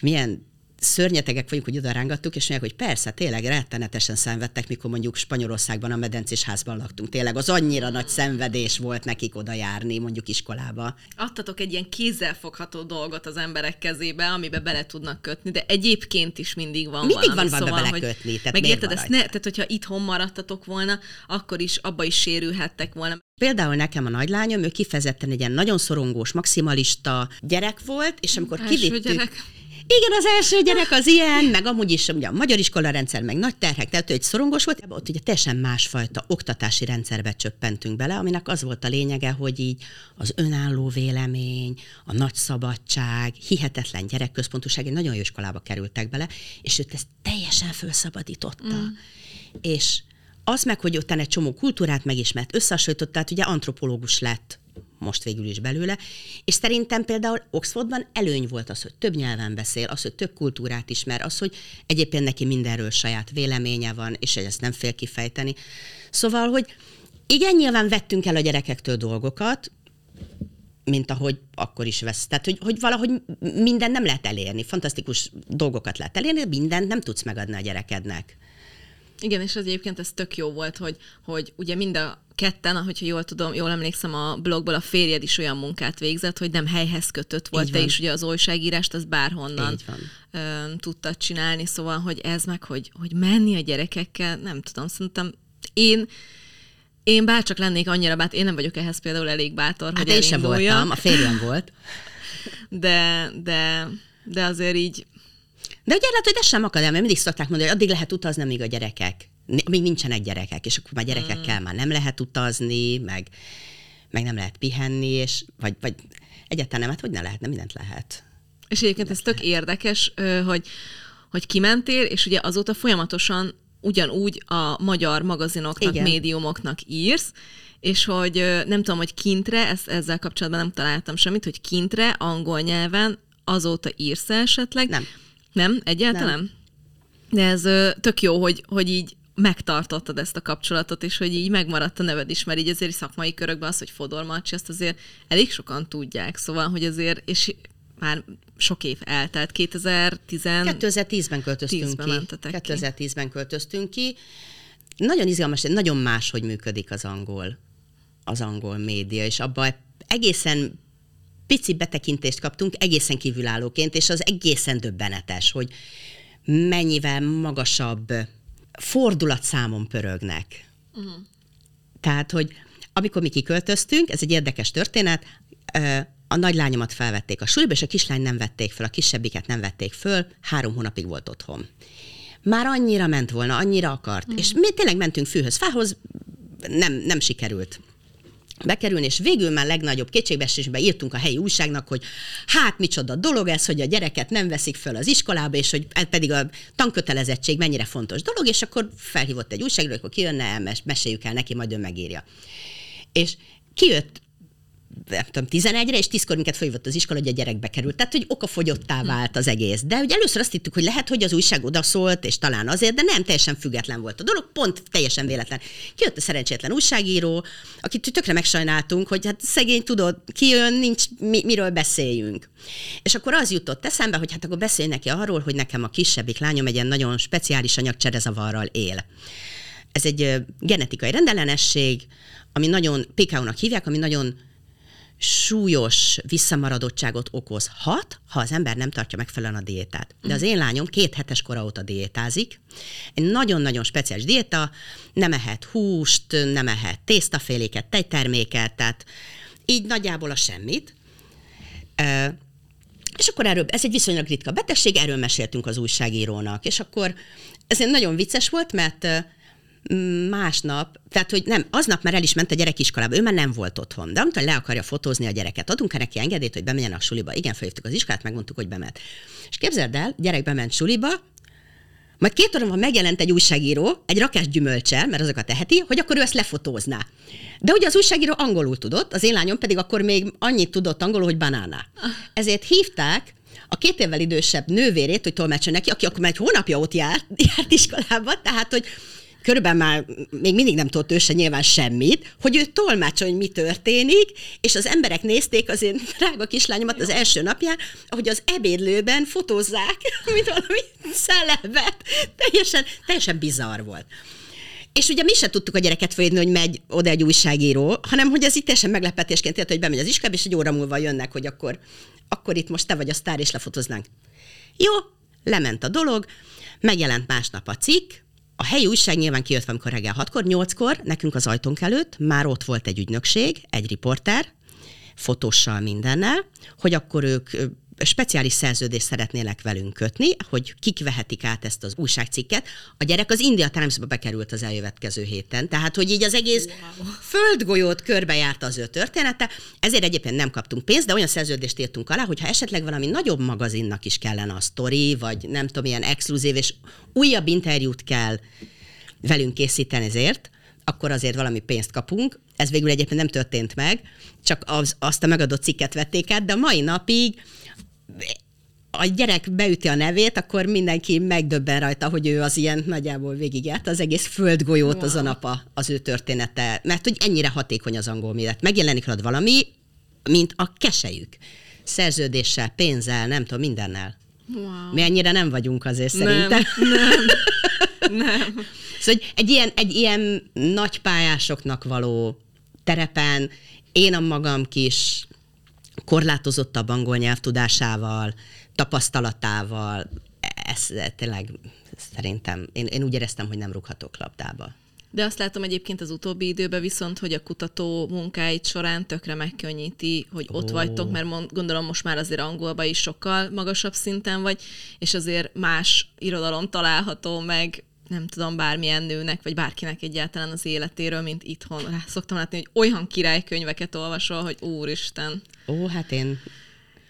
S2: milyen szörnyetegek vagyunk, hogy oda rángattuk, és mondják, hogy persze, tényleg rettenetesen szenvedtek, mikor mondjuk Spanyolországban a medencés házban laktunk. Tényleg az annyira nagy szenvedés volt nekik oda járni, mondjuk iskolába.
S3: Adtatok egy ilyen kézzelfogható dolgot az emberek kezébe, amibe bele tudnak kötni, de egyébként is mindig van
S2: Mindig
S3: valami.
S2: van valami
S3: hogy-
S2: belekötni, tehát
S3: meg
S2: miért
S3: érted,
S2: van
S3: ezt ne, tehát hogyha itthon maradtatok volna, akkor is abba is sérülhettek volna.
S2: Például nekem a nagylányom, ő kifejezetten egy ilyen nagyon szorongós, maximalista gyerek volt, és amikor
S3: Első
S2: kivittük...
S3: gyerek.
S2: Igen, az első gyerek az ilyen, meg amúgy is ugye a magyar iskola rendszer, meg nagy terhek, tehát ő egy szorongos volt, ott ugye teljesen másfajta oktatási rendszerbe csöppentünk bele, aminek az volt a lényege, hogy így az önálló vélemény, a nagy szabadság, hihetetlen gyerekközpontúság, egy nagyon jó iskolába kerültek bele, és őt ezt teljesen felszabadította. Mm. És az meg, hogy utána egy csomó kultúrát megismert, összehasonlított, tehát ugye antropológus lett most végül is belőle, és szerintem például Oxfordban előny volt az, hogy több nyelven beszél, az, hogy több kultúrát ismer, az, hogy egyébként neki mindenről saját véleménye van, és ezt nem fél kifejteni. Szóval, hogy igen, nyilván vettünk el a gyerekektől dolgokat, mint ahogy akkor is vesz. Tehát, hogy, hogy valahogy minden nem lehet elérni. Fantasztikus dolgokat lehet elérni, de mindent nem tudsz megadni a gyerekednek.
S3: Igen, és az egyébként ez tök jó volt, hogy, hogy ugye mind a ketten, ahogyha jól tudom, jól emlékszem a blogból, a férjed is olyan munkát végzett, hogy nem helyhez kötött volt, te is ugye az újságírást, az bárhonnan. Ö, tudtad csinálni, szóval, hogy ez meg, hogy, hogy menni a gyerekekkel, nem tudom, szerintem én én bárcsak lennék annyira bátor, én nem vagyok ehhez például elég bátor,
S2: Hát
S3: hogy
S2: én sem voltam, a férjem volt.
S3: de, de, de azért így
S2: De ugye lehet, hogy ez sem akad el, mert mindig szokták mondani, hogy addig lehet utazni, amíg a gyerekek, még nincsenek gyerekek, és akkor már gyerekekkel
S3: Mm.
S2: már nem lehet utazni, meg, meg nem lehet pihenni, és vagy, vagy egyáltalán nem, hát hogy ne lehetne, mindent lehet.
S3: És egyébként ez tök érdekes, ö, hogy, hogy kimentél, és ugye azóta folyamatosan ugyanúgy a magyar magazinoknak,
S2: Igen.
S3: Médiumoknak írsz, és hogy nem tudom, hogy kintre, ezt, ezzel kapcsolatban nem találtam semmit, hogy kintre, angol nyelven azóta írsz esetleg?
S2: Nem.
S3: Nem? Egyáltalán? Nem. De ez ö, tök jó, hogy, hogy így megtartottad ezt a kapcsolatot, és hogy így megmaradt a neved is, mert így azért szakmai körökben az, hogy Fodor Marcsi, azt azért elég sokan tudják, szóval, hogy azért, és már sok év eltelt, 2010...
S2: 2010-ben költöztünk
S3: 10-ben
S2: ki.
S3: mentetek ki.
S2: 2010-ben költöztünk ki. Nagyon izgalmas, nagyon más, hogy működik az angol, az angol média, és abban egészen pici betekintést kaptunk egészen kívülállóként, és az egészen döbbenetes, hogy mennyivel magasabb fordulatszámon pörögnek. Uh-huh. Tehát, hogy amikor mi kiköltöztünk, ez egy érdekes történet, a nagylányomat felvették a suliba, és a kislány nem vették föl, a kisebbiket nem vették föl, három hónapig volt otthon. Már annyira ment volna, annyira akart, mm. és mi tényleg mentünk fűhöz, fához, nem, nem sikerült bekerülni, és végül már legnagyobb kétségbeesésben írtunk a helyi újságnak, hogy hát micsoda dolog ez, hogy a gyereket nem veszik föl az iskolába, és hogy ez pedig a tankötelezettség mennyire fontos dolog, és akkor felhívott egy újságíró, hogy kijönne, mes- meséljük el neki, majd ő megírja. És kijött nem tudom, 11-re, és 10-kor minket fölhívott az iskola, hogy a gyerek bekerült. Tehát, hogy okafogyottá vált az egész. De ugye először azt hittük, hogy lehet, hogy az újság odaszólt, és talán azért, de nem, teljesen független volt a dolog, pont teljesen véletlen. Kijött a szerencsétlen újságíró, akit tökre megsajnáltunk, hogy hát szegény tudod, kijön, nincs, mi, miről beszéljünk. És akkor az jutott eszembe, hogy hát akkor beszélj neki arról, hogy nekem a kisebbik lányom egy ilyen nagyon speciális anyagcserezavarral él. Ez egy genetikai rendellenesség, ami nagyon, PKU-nak hívják, ami nagyon súlyos visszamaradottságot okozhat, ha az ember nem tartja megfelelően a diétát. De az én lányom két hetes kora óta diétázik. Egy nagyon-nagyon speciális diéta, nem ehet húst, nem ehet tésztaféléket, tejterméket, tehát így nagyjából a semmit. És akkor erről, ez egy viszonylag ritka betegség, erről meséltünk az újságírónak, és akkor ez egy nagyon vicces volt, mert másnap, tehát hogy nem, aznap már el is ment a gyerek iskolába, ő már nem volt otthon, de amikor le akarja fotózni a gyereket, adunk-e neki engedélyt, hogy bemenjen a suliba? Igen, felhívtuk az iskolát, megmondtuk, hogy bement. És képzeld el, gyerek bement suliba, majd két óra van megjelent egy újságíró, egy rakás gyümölcsel, mert azokat teheti, hogy akkor ő ezt lefotózná. De ugye az újságíró angolul tudott, az én lányom pedig akkor még annyit tudott angolul, hogy banána. Ezért hívták a két évvel idősebb nővérét, hogy tolmácsolja neki, aki akkor már egy hónapja ott járt, járt iskolába, tehát, hogy körülbelül már még mindig nem tudott ő se nyilván semmit, hogy ő tolmácsol, hogy mi történik, és az emberek nézték az én drága kislányomat az első napján, ahogy az ebédlőben fotózzák, mint valami szellemet. Teljesen, teljesen bizarr volt. És ugye mi se tudtuk a gyereket fölírni, hogy megy oda egy újságíró, hanem hogy ez itt teljesen meglepetésként jött, hogy bemegy az iskolába, és egy óra múlva jönnek, hogy akkor, akkor itt most te vagy a sztár, és lefotoznánk. Jó, lement a dolog, megjelent másnap a cikk, a helyi újság nyilván kijött valamikor reggel 6-kor, 8-kor, nekünk az ajtónk előtt már ott volt egy ügynökség, egy riporter, fotóssal mindennel, hogy akkor ők speciális szerződést szeretnének velünk kötni, hogy kik vehetik át ezt az újságcikket. A gyerek az India Times-ba bekerült az eljövetkező héten, tehát hogy így az egész wow. földgolyót körbejárta az ő története, ezért egyébként nem kaptunk pénzt, de olyan szerződést írtunk alá, hogy ha esetleg valami nagyobb magazinnak is kellene a sztori, vagy nem tudom, ilyen exkluzív, és újabb interjút kell velünk készíteni ezért, akkor azért valami pénzt kapunk. Ez végül egyébként nem történt meg, csak az, azt a megadott cikket vették át, de a mai napig a gyerek beüti a nevét, akkor mindenki megdöbben rajta, hogy ő az ilyen nagyjából végigjárt az egész földgolyót wow. az a nap a- az ő története. Mert hogy ennyire hatékony az angol méret. Megjelenik rajta valami, mint a kesejük. Szerződéssel, pénzzel, nem tudom, mindennel.
S3: Wow.
S2: Mi ennyire nem vagyunk azért szerintem.
S3: Nem, nem, nem.
S2: Szóval hogy egy ilyen, egy ilyen nagy pályásoknak való terepen én a magam kis korlátozottabb angol nyelvtudásával, tapasztalatával, ez tényleg szerintem, én, én úgy éreztem, hogy nem rúghatok labdába.
S3: De azt látom egyébként az utóbbi időben viszont, hogy a kutató munkáit során tökre megkönnyíti, hogy ott
S2: Ó.
S3: vagytok, mert mond, gondolom most már azért angolban is sokkal magasabb szinten vagy, és azért más irodalom található meg nem tudom, bármilyen nőnek, vagy bárkinek egyáltalán az életéről, mint itthon. Szoktam látni, hogy olyan királykönyveket olvasol, hogy úristen.
S2: Ó, hát én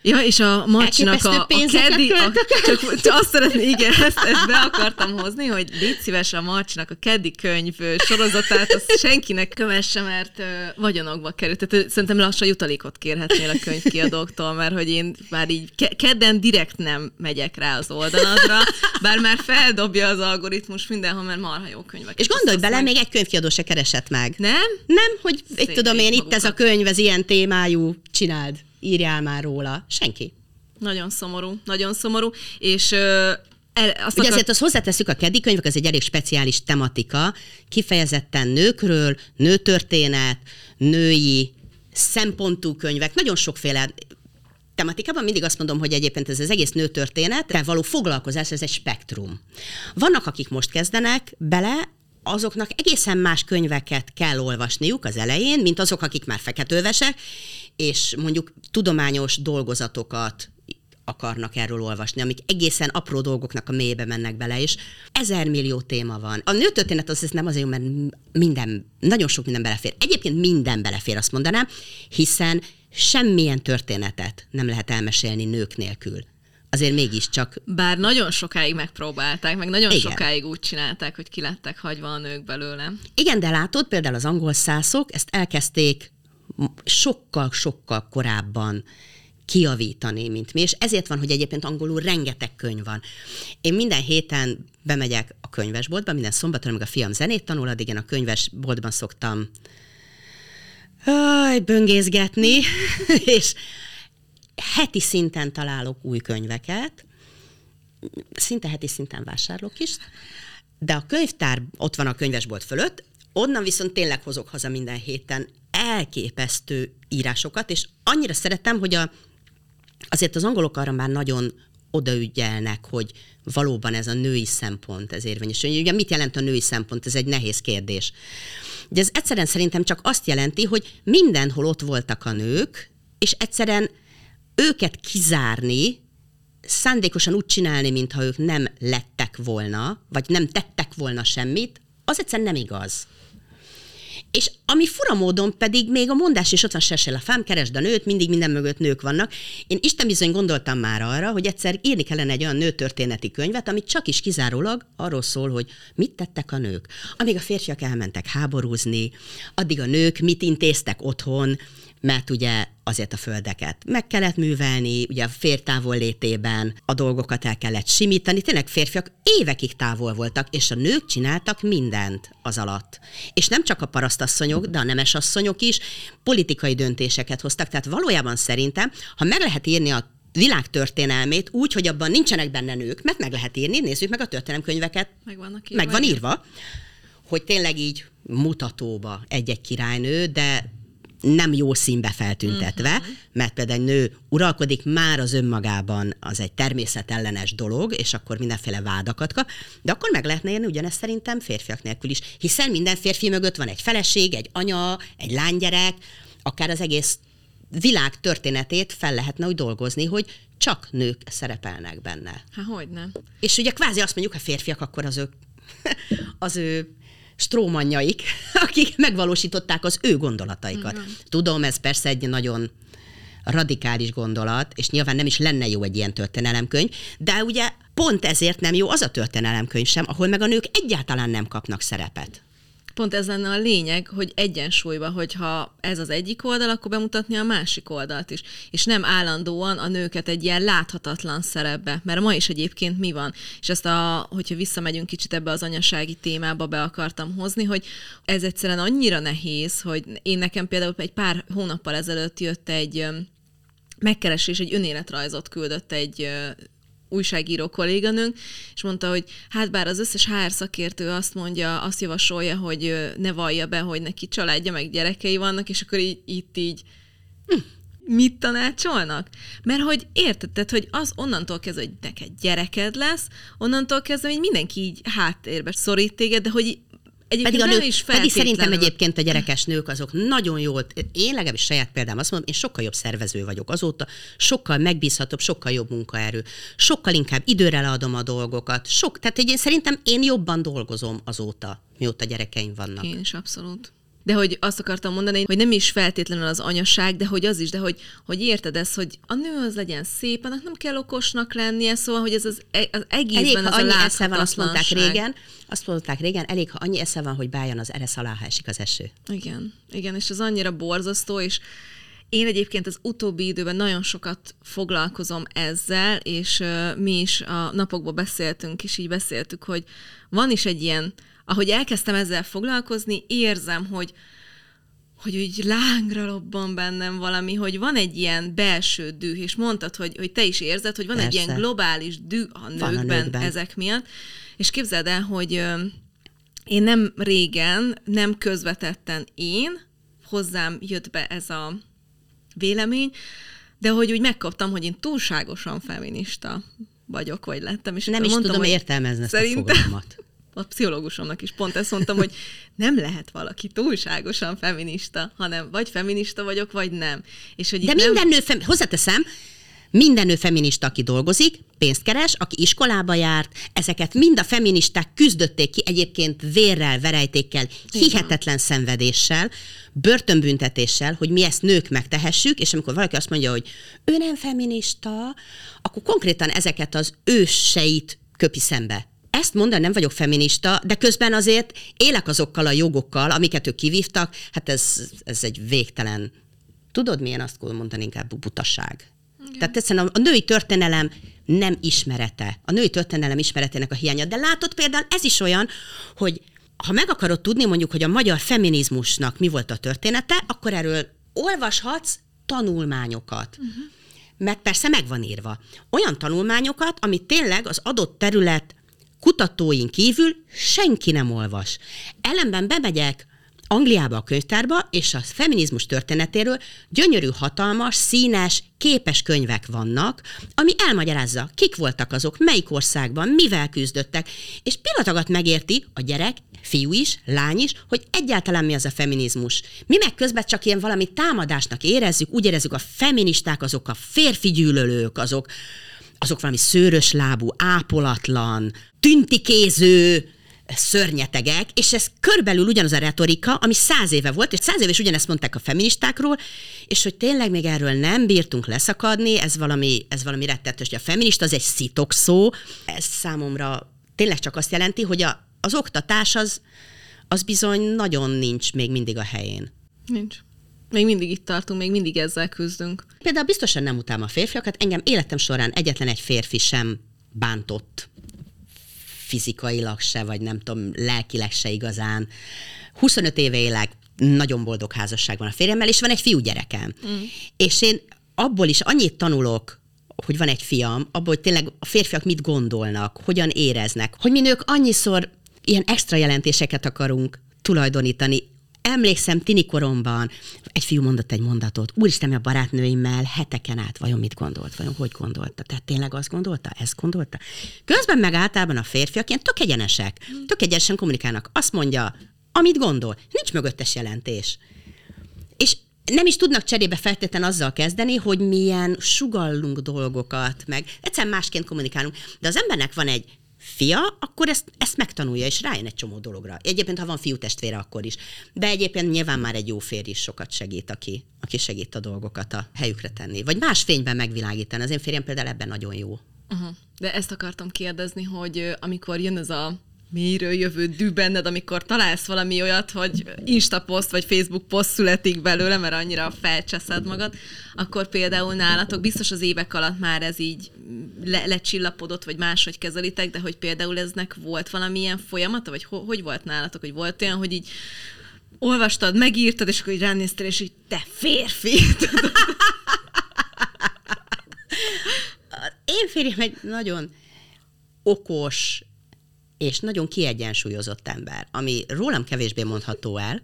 S3: Ja, és a Marcsinak a, a keddi, a, csak, csak azt szeretném, igen, ezt, ezt be akartam hozni, hogy légy szíves a Marcsinak a keddi könyv sorozatát, azt senkinek kövesse, mert ö, vagyonokba került. Tehát szerintem lassan jutalékot kérhetnél a könyvkiadóktól, mert hogy én már így ke- kedden direkt nem megyek rá az oldaladra, bár már feldobja az algoritmus mindenhol, mert marha jó könyvek.
S2: És gondolj bele, még egy könyvkiadó se keresett meg.
S3: Nem?
S2: Nem, hogy
S3: Szégyellik
S2: tudom én, itt ez a könyv, ez ilyen témájú, csináld, írjál már róla. Senki.
S3: Nagyon szomorú, nagyon szomorú, és ö, el, azt
S2: Ugye
S3: akar-
S2: azért azt hozzáteszük, a keddi könyvek, az egy elég speciális tematika, kifejezetten nőkről, nőtörténet, női szempontú könyvek, nagyon sokféle tematikában mindig azt mondom, hogy egyébként ez az egész nőtörténet, való foglalkozás, ez egy spektrum. Vannak, akik most kezdenek bele, azoknak egészen más könyveket kell olvasniuk az elején, mint azok, akik már feketővesek, és mondjuk tudományos dolgozatokat akarnak erről olvasni, amik egészen apró dolgoknak a mélybe mennek bele, és ezer millió téma van. A nőtörténet az ez nem azért, mert minden, nagyon sok minden belefér. Egyébként minden belefér, azt mondanám, hiszen semmilyen történetet nem lehet elmesélni nők nélkül. Azért mégiscsak
S3: Bár nagyon sokáig megpróbálták, meg nagyon Igen. Sokáig úgy csinálták, hogy kilettek hagyva a nők belőle.
S2: Igen, de látod, például az angol szászok ezt elkezdték sokkal-sokkal korábban kiavítani, mint mi, és ezért van, hogy egyébként angolul rengeteg könyv van. Én minden héten bemegyek a könyvesboltba, minden szombaton, amíg a fiam zenét tanul, addig én a könyvesboltban szoktam Aj, böngészgetni, és heti szinten találok új könyveket, szinte heti szinten vásárolok is, de a könyvtár ott van a könyvesbolt fölött, onnan viszont tényleg hozok haza minden héten elképesztő írásokat, és annyira szeretem, hogy a, azért az angolok arra már nagyon odaügyelnek, hogy valóban ez a női szempont, ez érvényes. Ugye mit jelent a női szempont? Ez egy nehéz kérdés. De ez egyszerűen szerintem csak azt jelenti, hogy mindenhol ott voltak a nők, és egyszerűen őket kizárni, szándékosan úgy csinálni, mintha ők nem lettek volna, vagy nem tettek volna semmit, az egyszerűen nem igaz. És ami fura módon pedig még a mondás is ott van Sesel a fám, keresd a nőt, mindig minden mögött nők vannak. Én Isten bizony gondoltam már arra, hogy egyszer írni kellene egy olyan nőtörténeti könyvet, ami csak is kizárólag arról szól, hogy mit tettek a nők. Amíg a férfiak elmentek háborúzni, addig a nők mit intéztek otthon, mert ugye azért a földeket meg kellett művelni, ugye a férj távol létében a dolgokat el kellett simítani, tényleg férfiak évekig távol voltak, és a nők csináltak mindent az alatt. És nem csak a parasztasszonyok, de a nemes asszonyok is politikai döntéseket hoztak, tehát valójában szerintem, ha meg lehet írni a világ történelmét úgy, hogy abban nincsenek benne nők, mert meg lehet írni, nézzük meg a történelemkönyveket,
S3: Meg vannak írva,
S2: meg van írva, hogy tényleg így mutatóba egy-egy királynő, de nem jó színbe feltüntetve, uh-huh. mert például egy nő uralkodik, már az önmagában az egy természetellenes dolog, és akkor mindenféle vádakat kap, de akkor meg lehetne érni ugyanezt szerintem férfiak nélkül is, hiszen minden férfi mögött van egy feleség, egy anya, egy lánygyerek, akár az egész világ történetét fel lehetne úgy dolgozni, hogy csak nők szerepelnek benne.
S3: Hát hogy nem?
S2: És ugye kvázi azt mondjuk, ha férfiak, akkor az ő, az ő strómanjaik, akik megvalósították az ő gondolataikat.
S3: Igen.
S2: Tudom, ez persze egy nagyon radikális gondolat, és nyilván nem is lenne jó egy ilyen történelemkönyv, de ugye pont ezért nem jó az a történelemkönyv sem, ahol meg a nők egyáltalán nem kapnak szerepet.
S3: Pont ez lenne a lényeg, hogy egyensúlyba, hogyha ez az egyik oldal, akkor bemutatni a másik oldalt is. És nem állandóan a nőket egy ilyen láthatatlan szerepbe, mert ma is egyébként mi van. És ezt, a, hogyha visszamegyünk kicsit ebbe az anyasági témába, be akartam hozni, hogy ez egyszerűen annyira nehéz, hogy én nekem például egy pár hónappal ezelőtt jött egy megkeresés, egy önéletrajzot küldött egy újságíró kolléganőnk, és mondta, hogy hát bár az összes HR szakértő azt mondja, azt javasolja, hogy ne vallja be, hogy neki családja, meg gyerekei vannak, és akkor így, itt így mit tanácsolnak? Mert hogy érted, tehát, hogy az onnantól kezdve, hogy neked gyereked lesz, onnantól kezdve, hogy mindenki így háttérbe szorít téged, de hogy Egyébként
S2: pedig, a nők,
S3: is
S2: pedig szerintem egyébként a gyerekes nők azok nagyon jól, én legalábbis saját példám azt mondom, én sokkal jobb szervező vagyok azóta, sokkal megbízhatóbb, sokkal jobb munkaerő, sokkal inkább időre leadom a dolgokat, sok, tehát én szerintem én jobban dolgozom azóta, mióta gyerekeim vannak.
S3: Én is abszolút. De hogy azt akartam mondani, hogy nem is feltétlenül az anyaság, de hogy az is, de hogy, hogy érted ezt, hogy a nő az legyen szép, annak nem kell okosnak lennie, szóval, hogy ez az, e- az
S2: Elég,
S3: egészben
S2: ha
S3: az a
S2: annyi esze van, azt mondták régen, azt mondták régen, elég, ha annyi esze van, hogy bájan az eresz alá, ha esik az eső.
S3: Igen, igen, és ez annyira borzasztó, és én egyébként az utóbbi időben nagyon sokat foglalkozom ezzel, és uh, mi is a napokban beszéltünk, és így beszéltük, hogy van is egy ilyen, ahogy elkezdtem ezzel foglalkozni, érzem, hogy hogy úgy lángra robban bennem valami, hogy van egy ilyen belső düh, és mondtad, hogy, hogy te is érzed, hogy van egy
S2: Persze.
S3: ilyen globális düh a nőkben,
S2: a nőkben.
S3: ezek miatt, és képzeld el, hogy én nem régen, nem közvetetten én, hozzám jött be ez a vélemény, de hogy úgy megkaptam, hogy én túlságosan feminista vagyok, vagy lettem. És
S2: Nem is
S3: mondtam,
S2: tudom értelmezni ezt a fogalmat.
S3: A pszichológusomnak is pont ezt mondtam, hogy nem lehet valaki túlságosan feminista, hanem vagy feminista vagyok, vagy nem. És hogy
S2: De minden
S3: nem...
S2: nő, fem- hozzáteszem, minden nő feminista, aki dolgozik, pénzt keres, aki iskolába járt, ezeket mind a feministák küzdötték ki egyébként vérrel, verejtékkel, hihetetlen szenvedéssel, börtönbüntetéssel, hogy mi ezt nők megtehessük, és amikor valaki azt mondja, hogy ő nem feminista, akkor konkrétan ezeket az őseit köpi szembe. Ezt mondani nem vagyok feminista, de közben azért élek azokkal a jogokkal, amiket ők kivívtak, hát ez, ez egy végtelen Tudod, milyen azt mondani inkább butaság? Igen. Tehát egyszerűen a, a női történelem nem ismerete. A női történelem ismeretének a hiánya. De látod például, ez is olyan, hogy ha meg akarod tudni mondjuk, hogy a magyar feminizmusnak mi volt a története, akkor erről olvashatsz tanulmányokat. Uh-huh. Meg persze meg van írva. Olyan tanulmányokat, amit tényleg az adott terület kutatóin kívül senki nem olvas. Ellenben bemegyek Angliába a könyvtárba, és a feminizmus történetéről gyönyörű, hatalmas, színes, képes könyvek vannak, ami elmagyarázza, kik voltak azok, melyik országban, mivel küzdöttek, és pillanatokat megérti a gyerek, fiú is, lány is, hogy egyáltalán mi az a feminizmus. Mi meg közben csak ilyen valami támadásnak érezzük, úgy érezzük, a feministák azok a férfi gyűlölők, azok, azok valami szőrös lábú, ápolatlan, tüntikéző, szörnyetegek, és ez körbelül ugyanaz a retorika, ami száz éve volt, és száz éve is ugyanezt mondták a feministákról, és hogy tényleg még erről nem bírtunk leszakadni, ez valami, ez valami rettetes, hogy a feminista az egy szitok szó, ez számomra tényleg csak azt jelenti, hogy a, az oktatás az, az bizony nagyon nincs még mindig a helyén.
S3: Nincs. Még mindig itt tartunk, még mindig ezzel küzdünk.
S2: Például biztosan nem utálom a férfiakat, engem életem során egyetlen egy férfi sem bántott fizikailag se, vagy nem tudom, lelkileg se igazán. 25 éve élek, nagyon boldog házasság van a férjemmel, és van egy fiú gyerekem. Mm. És én abból is annyit tanulok, hogy van egy fiam, abból, hogy tényleg a férfiak mit gondolnak, hogyan éreznek, hogy mi nők annyiszor ilyen extra jelentéseket akarunk tulajdonítani. Emlékszem, tini koromban egy fiú mondott egy mondatot, úristen, a barátnőimmel heteken át, vajon mit gondolt, vajon hogy gondolta, tehát tényleg azt gondolta, ezt gondolta. Közben meg általában a férfiak ilyen tök egyenesek, tök egyenesen kommunikálnak. Azt mondja, amit gondol, nincs mögöttes jelentés. És nem is tudnak cserébe feltétlenül azzal kezdeni, hogy milyen sugallunk dolgokat, meg egyszerűen másként kommunikálunk. De az embernek van egy fia, akkor ezt, ezt megtanulja, és rájön egy csomó dologra. Egyébként, ha van fiú testvére, akkor is. De egyébként nyilván már egy jó férj is sokat segít, aki, aki segít a dolgokat a helyükre tenni. Vagy más fényben megvilágítani. Az én férjem például ebben nagyon jó.
S3: Uh-huh. De ezt akartam kérdezni, hogy amikor jön ez a mélyről jövő dű benned, amikor találsz valami olyat, hogy Insta poszt vagy Facebook poszt születik belőle, mert annyira felcseszed magad, akkor például nálatok biztos az évek alatt már ez így le- lecsillapodott, vagy máshogy kezelitek, de hogy például eznek volt valamilyen folyamata, vagy ho- hogy volt nálatok, hogy volt olyan, hogy így olvastad, megírtad, és akkor így ránéztél, és így te férfi.
S2: Én férjem egy nagyon okos és nagyon kiegyensúlyozott ember, ami rólam kevésbé mondható el.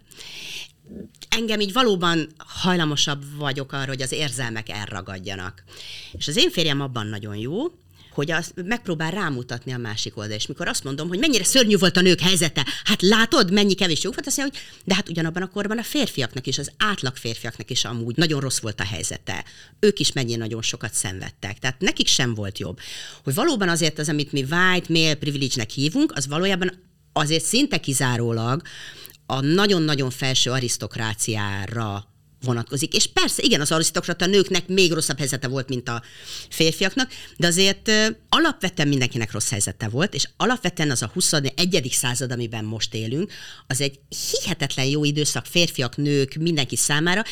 S2: Engem így valóban hajlamosabb vagyok arra, hogy az érzelmek elragadjanak. És az én férjem abban nagyon jó, hogy azt megpróbál rámutatni a másik oldal. És mikor azt mondom, hogy mennyire szörnyű volt a nők helyzete, hát látod, mennyi kevés jó volt, azt mondja, hogy de hát ugyanabban a korban a férfiaknak is, az átlag férfiaknak is amúgy nagyon rossz volt a helyzete. Ők is mennyi nagyon sokat szenvedtek. Tehát nekik sem volt jobb. Hogy valóban azért az, amit mi white male privilege-nek hívunk, az valójában azért szinte kizárólag a nagyon-nagyon felső arisztokráciára vonatkozik. És persze, igen, az arisztokrata nőknek még rosszabb helyzete volt, mint a férfiaknak, de azért alapvetően mindenkinek rossz helyzete volt, és alapvetően az a 21. század, amiben most élünk, az egy hihetetlen jó időszak férfiak, nők, mindenki számára,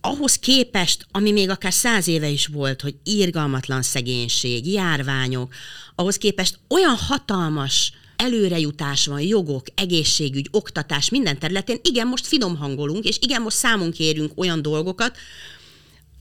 S2: ahhoz képest, ami még akár száz éve is volt, hogy írgalmatlan szegénység, járványok, ahhoz képest olyan hatalmas előrejutás van, jogok, egészségügy, oktatás minden területén, igen, most finom hangolunk, és igen, most számunk kérünk olyan dolgokat,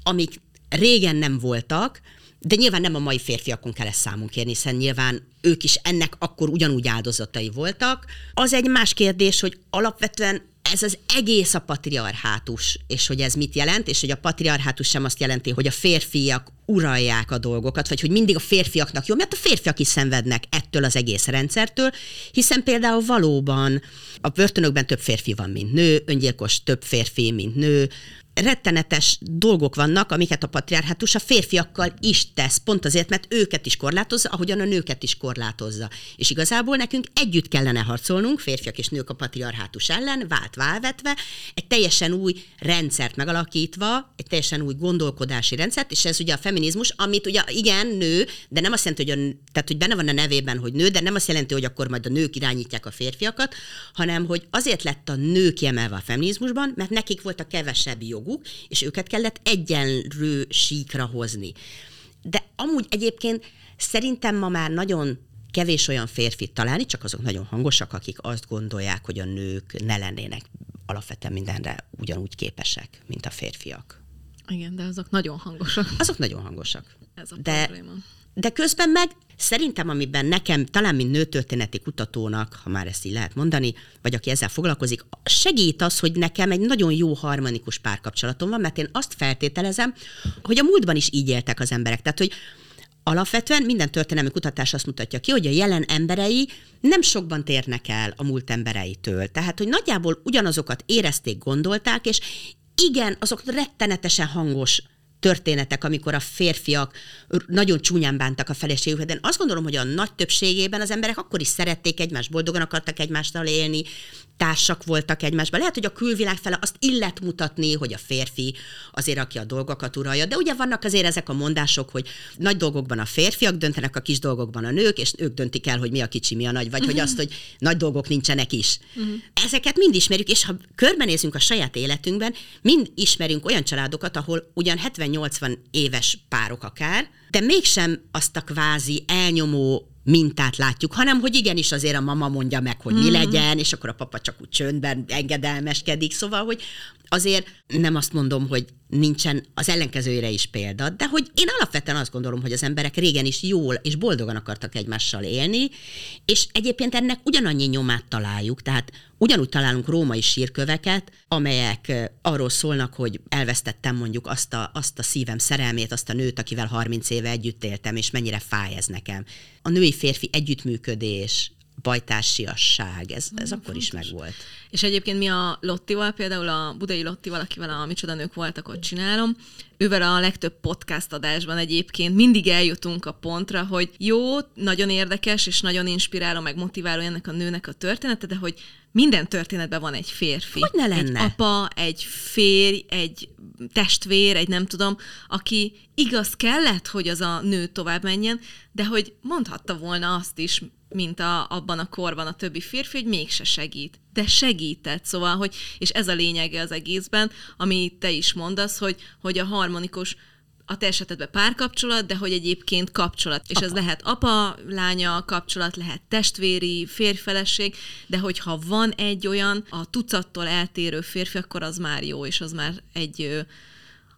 S2: amik régen nem voltak, de nyilván nem a mai férfiakon kell ezt számunk kérni, hiszen nyilván ők is ennek akkor ugyanúgy áldozatai voltak. Az egy más kérdés, hogy alapvetően ez az egész a patriarhátus, és hogy ez mit jelent, és hogy a patriarhátus sem azt jelenti, hogy a férfiak uralják a dolgokat, vagy hogy mindig a férfiaknak jó, mert a férfiak is szenvednek ettől az egész rendszertől, hiszen például valóban a börtönökben több férfi van, mint nő, öngyilkos több férfi, mint nő, rettenetes dolgok vannak, amiket a patriarhátus a férfiakkal is tesz, pont azért, mert őket is korlátozza, ahogyan a nőket is korlátozza. És igazából nekünk együtt kellene harcolnunk, férfiak és nők a patriarhátus ellen, vált válvetve, egy teljesen új rendszert megalakítva, egy teljesen új gondolkodási rendszert, és ez ugye a feminizmus, amit ugye igen, nő, de nem azt jelenti, hogy, a, tehát, hogy benne van a nevében, hogy nő, de nem azt jelenti, hogy akkor majd a nők irányítják a férfiakat, hanem hogy azért lett a nő kiemelve a feminizmusban, mert nekik volt a kevesebb jog joguk, és őket kellett egyenlő síkra hozni. De amúgy egyébként szerintem ma már nagyon kevés olyan férfit találni, csak azok nagyon hangosak, akik azt gondolják, hogy a nők ne lennének alapvetően mindenre ugyanúgy képesek, mint a férfiak.
S3: Igen, de azok nagyon hangosak.
S2: Azok nagyon hangosak.
S3: Ez a
S2: de,
S3: probléma.
S2: De közben meg szerintem, amiben nekem, talán mint nőtörténeti kutatónak, ha már ezt így lehet mondani, vagy aki ezzel foglalkozik, segít az, hogy nekem egy nagyon jó harmonikus párkapcsolatom van, mert én azt feltételezem, hogy a múltban is így éltek az emberek. Tehát, hogy Alapvetően minden történelmi kutatás azt mutatja ki, hogy a jelen emberei nem sokban térnek el a múlt embereitől. Tehát, hogy nagyjából ugyanazokat érezték, gondolták, és igen, azok rettenetesen hangos történetek, amikor a férfiak nagyon csúnyán bántak a feleségüket, de azt gondolom, hogy a nagy többségében az emberek akkor is szerették egymást, boldogan akartak egymással élni, társak voltak egymásban. Lehet, hogy a külvilág fele azt illet mutatni, hogy a férfi azért, aki a dolgokat uralja, de ugye vannak azért ezek a mondások, hogy nagy dolgokban a férfiak döntenek, a kis dolgokban a nők, és ők döntik el, hogy mi a kicsi, mi a nagy, vagy uh-huh. hogy azt, hogy nagy dolgok nincsenek is. Uh-huh. Ezeket mind ismerjük, és ha körbenézünk a saját életünkben, mind ismerünk olyan családokat, ahol ugyan 70-80 éves párok akár, de mégsem azt a kvázi elnyomó mintát látjuk, hanem hogy igenis azért a mama mondja meg, hogy mi
S3: Mhm.
S2: legyen, és akkor a papa csak úgy csöndben engedelmeskedik. Szóval, hogy azért nem azt mondom, hogy nincsen az ellenkezőjére is példa, de hogy én alapvetően azt gondolom, hogy az emberek régen is jól és boldogan akartak egymással élni, és egyébként ennek ugyanannyi nyomát találjuk, tehát ugyanúgy találunk római sírköveket, amelyek ö, arról szólnak, hogy elvesztettem mondjuk azt a, azt a szívem szerelmét, azt a nőt, akivel 30 éve együtt éltem, és mennyire fáj ez nekem. A női-férfi együttműködés, bajtársiasság, ez, ez akkor is megvolt.
S3: És egyébként mi a Lottival, például a budai Lottival, akivel a Micsoda Nők voltak, ott csinálom, ővel a legtöbb podcast adásban egyébként mindig eljutunk a pontra, hogy jó, nagyon érdekes, és nagyon inspiráló, meg motiváló ennek a nőnek a története, de hogy minden történetben van egy férfi.
S2: Hogy ne
S3: Egy
S2: lenne?
S3: apa, egy férj, egy testvér, egy nem tudom, aki igaz kellett, hogy az a nő tovább menjen, de hogy mondhatta volna azt is, mint a, abban a korban a többi férfi, hogy mégse segít. De segített, szóval, hogy, és ez a lényege az egészben, ami te is mondasz, hogy, hogy a harmonikus a te esetedben párkapcsolat, de hogy egyébként kapcsolat. És ez lehet apa-lánya kapcsolat, lehet testvéri, férfeleség, de hogyha van egy olyan a tucattól eltérő férfi, akkor az már jó, és az már egy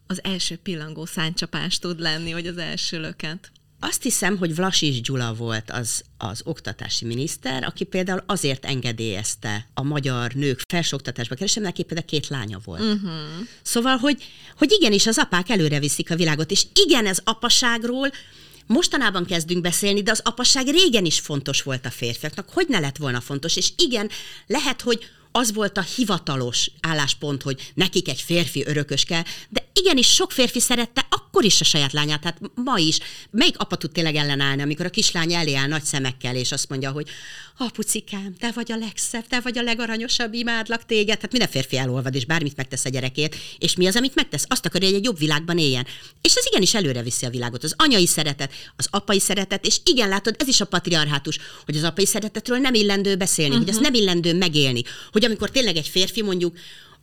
S3: az első pillangó száncsapás tud lenni, vagy az első löket.
S2: Azt hiszem, hogy Vlasis Gyula volt az, az oktatási miniszter, aki például azért engedélyezte a magyar nők felsőoktatásba keresem, neki például két lánya volt. Uh-huh. Szóval, hogy, hogy igenis az apák előre viszik a világot, és igen, ez apaságról mostanában kezdünk beszélni, de az apasság régen is fontos volt a férfiaknak. Hogy ne lett volna fontos? És igen, lehet, hogy az volt a hivatalos álláspont, hogy nekik egy férfi örökös kell, de igenis sok férfi szerette akkor is a saját lányát, tehát ma is. Melyik apa tud tényleg ellenállni, amikor a kislány elé áll nagy szemekkel, és azt mondja, hogy apucikám, te vagy a legszebb, te vagy a legaranyosabb, imádlak téged. Tehát minden férfi elolvad, és bármit megtesz a gyerekét. És mi az, amit megtesz? Azt akarja, hogy egy jobb világban éljen. És ez igenis előre viszi a világot. Az anyai szeretet, az apai szeretet, és igen, látod, ez is a patriarhátus, hogy az apai szeretetről nem illendő beszélni, uh-huh. hogy azt nem illendő megélni. Hogy amikor tényleg egy férfi mondjuk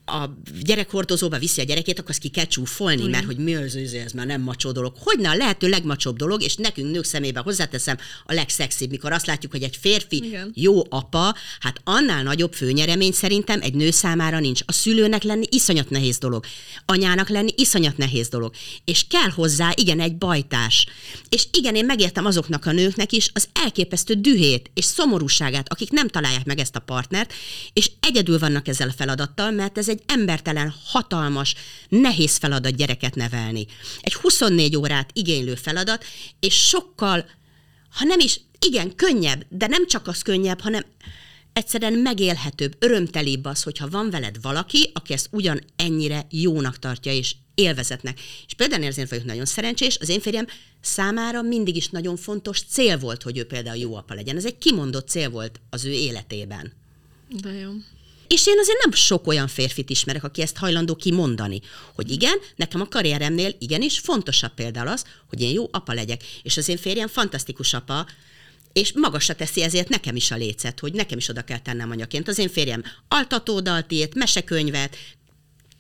S2: a gyerekhordozóba viszi a gyerekét, akkor azt ki kell csúfolni, Igen. mert hogy mi az, ez, ez már nem macsó dolog. Hogyne a lehető legmacsóbb dolog, és nekünk nők szemébe hozzáteszem a legszexibb, mikor azt látjuk, hogy egy férfi Igen. jó apa, hát annál nagyobb főnyeremény szerintem egy nő számára nincs. A szülőnek lenni iszonyat nehéz dolog. Anyának lenni iszonyat nehéz dolog. És kell hozzá, igen, egy bajtás. És igen, én megértem azoknak a nőknek is az elképesztő dühét és szomorúságát, akik nem találják meg ezt a partnert, és egyedül vannak ezzel a feladattal, mert ez egy embertelen, hatalmas, nehéz feladat gyereket nevelni. Egy 24 órát igénylő feladat, és sokkal, ha nem is, igen, könnyebb, de nem csak az könnyebb, hanem egyszerűen megélhetőbb, örömtelibb az, hogyha van veled valaki, aki ezt ugyan ennyire jónak tartja, és élvezetnek. És például én vagyok nagyon szerencsés, az én férjem számára mindig is nagyon fontos cél volt, hogy ő például jó apa legyen. Ez egy kimondott cél volt az ő életében.
S3: De jó.
S2: És én azért nem sok olyan férfit ismerek, aki ezt hajlandó kimondani, hogy igen, nekem a karrieremnél igenis fontosabb például az, hogy én jó apa legyek. És az én férjem fantasztikus apa, és magasra teszi ezért nekem is a lécet, hogy nekem is oda kell tennem anyaként. Az én férjem altatódalt írt, mesekönyvet,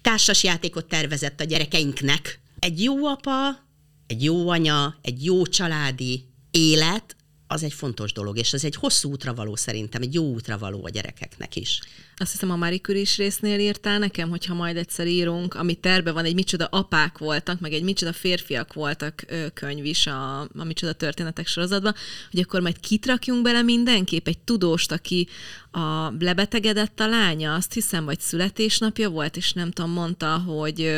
S2: társasjátékot tervezett a gyerekeinknek. Egy jó apa, egy jó anya, egy jó családi élet, az egy fontos dolog, és az egy hosszú útra való szerintem, egy jó útra való a gyerekeknek is.
S3: Azt hiszem a Marie Curie résznél írtál nekem, hogyha majd egyszer írunk, ami terve van, egy micsoda apák voltak, meg egy micsoda férfiak voltak könyv is a, a micsoda történetek sorozatban, hogy akkor majd kitrakjunk bele mindenképp egy tudóst, aki a lebetegedett a lánya, azt hiszem, vagy születésnapja volt, és nem tudom, mondta, hogy,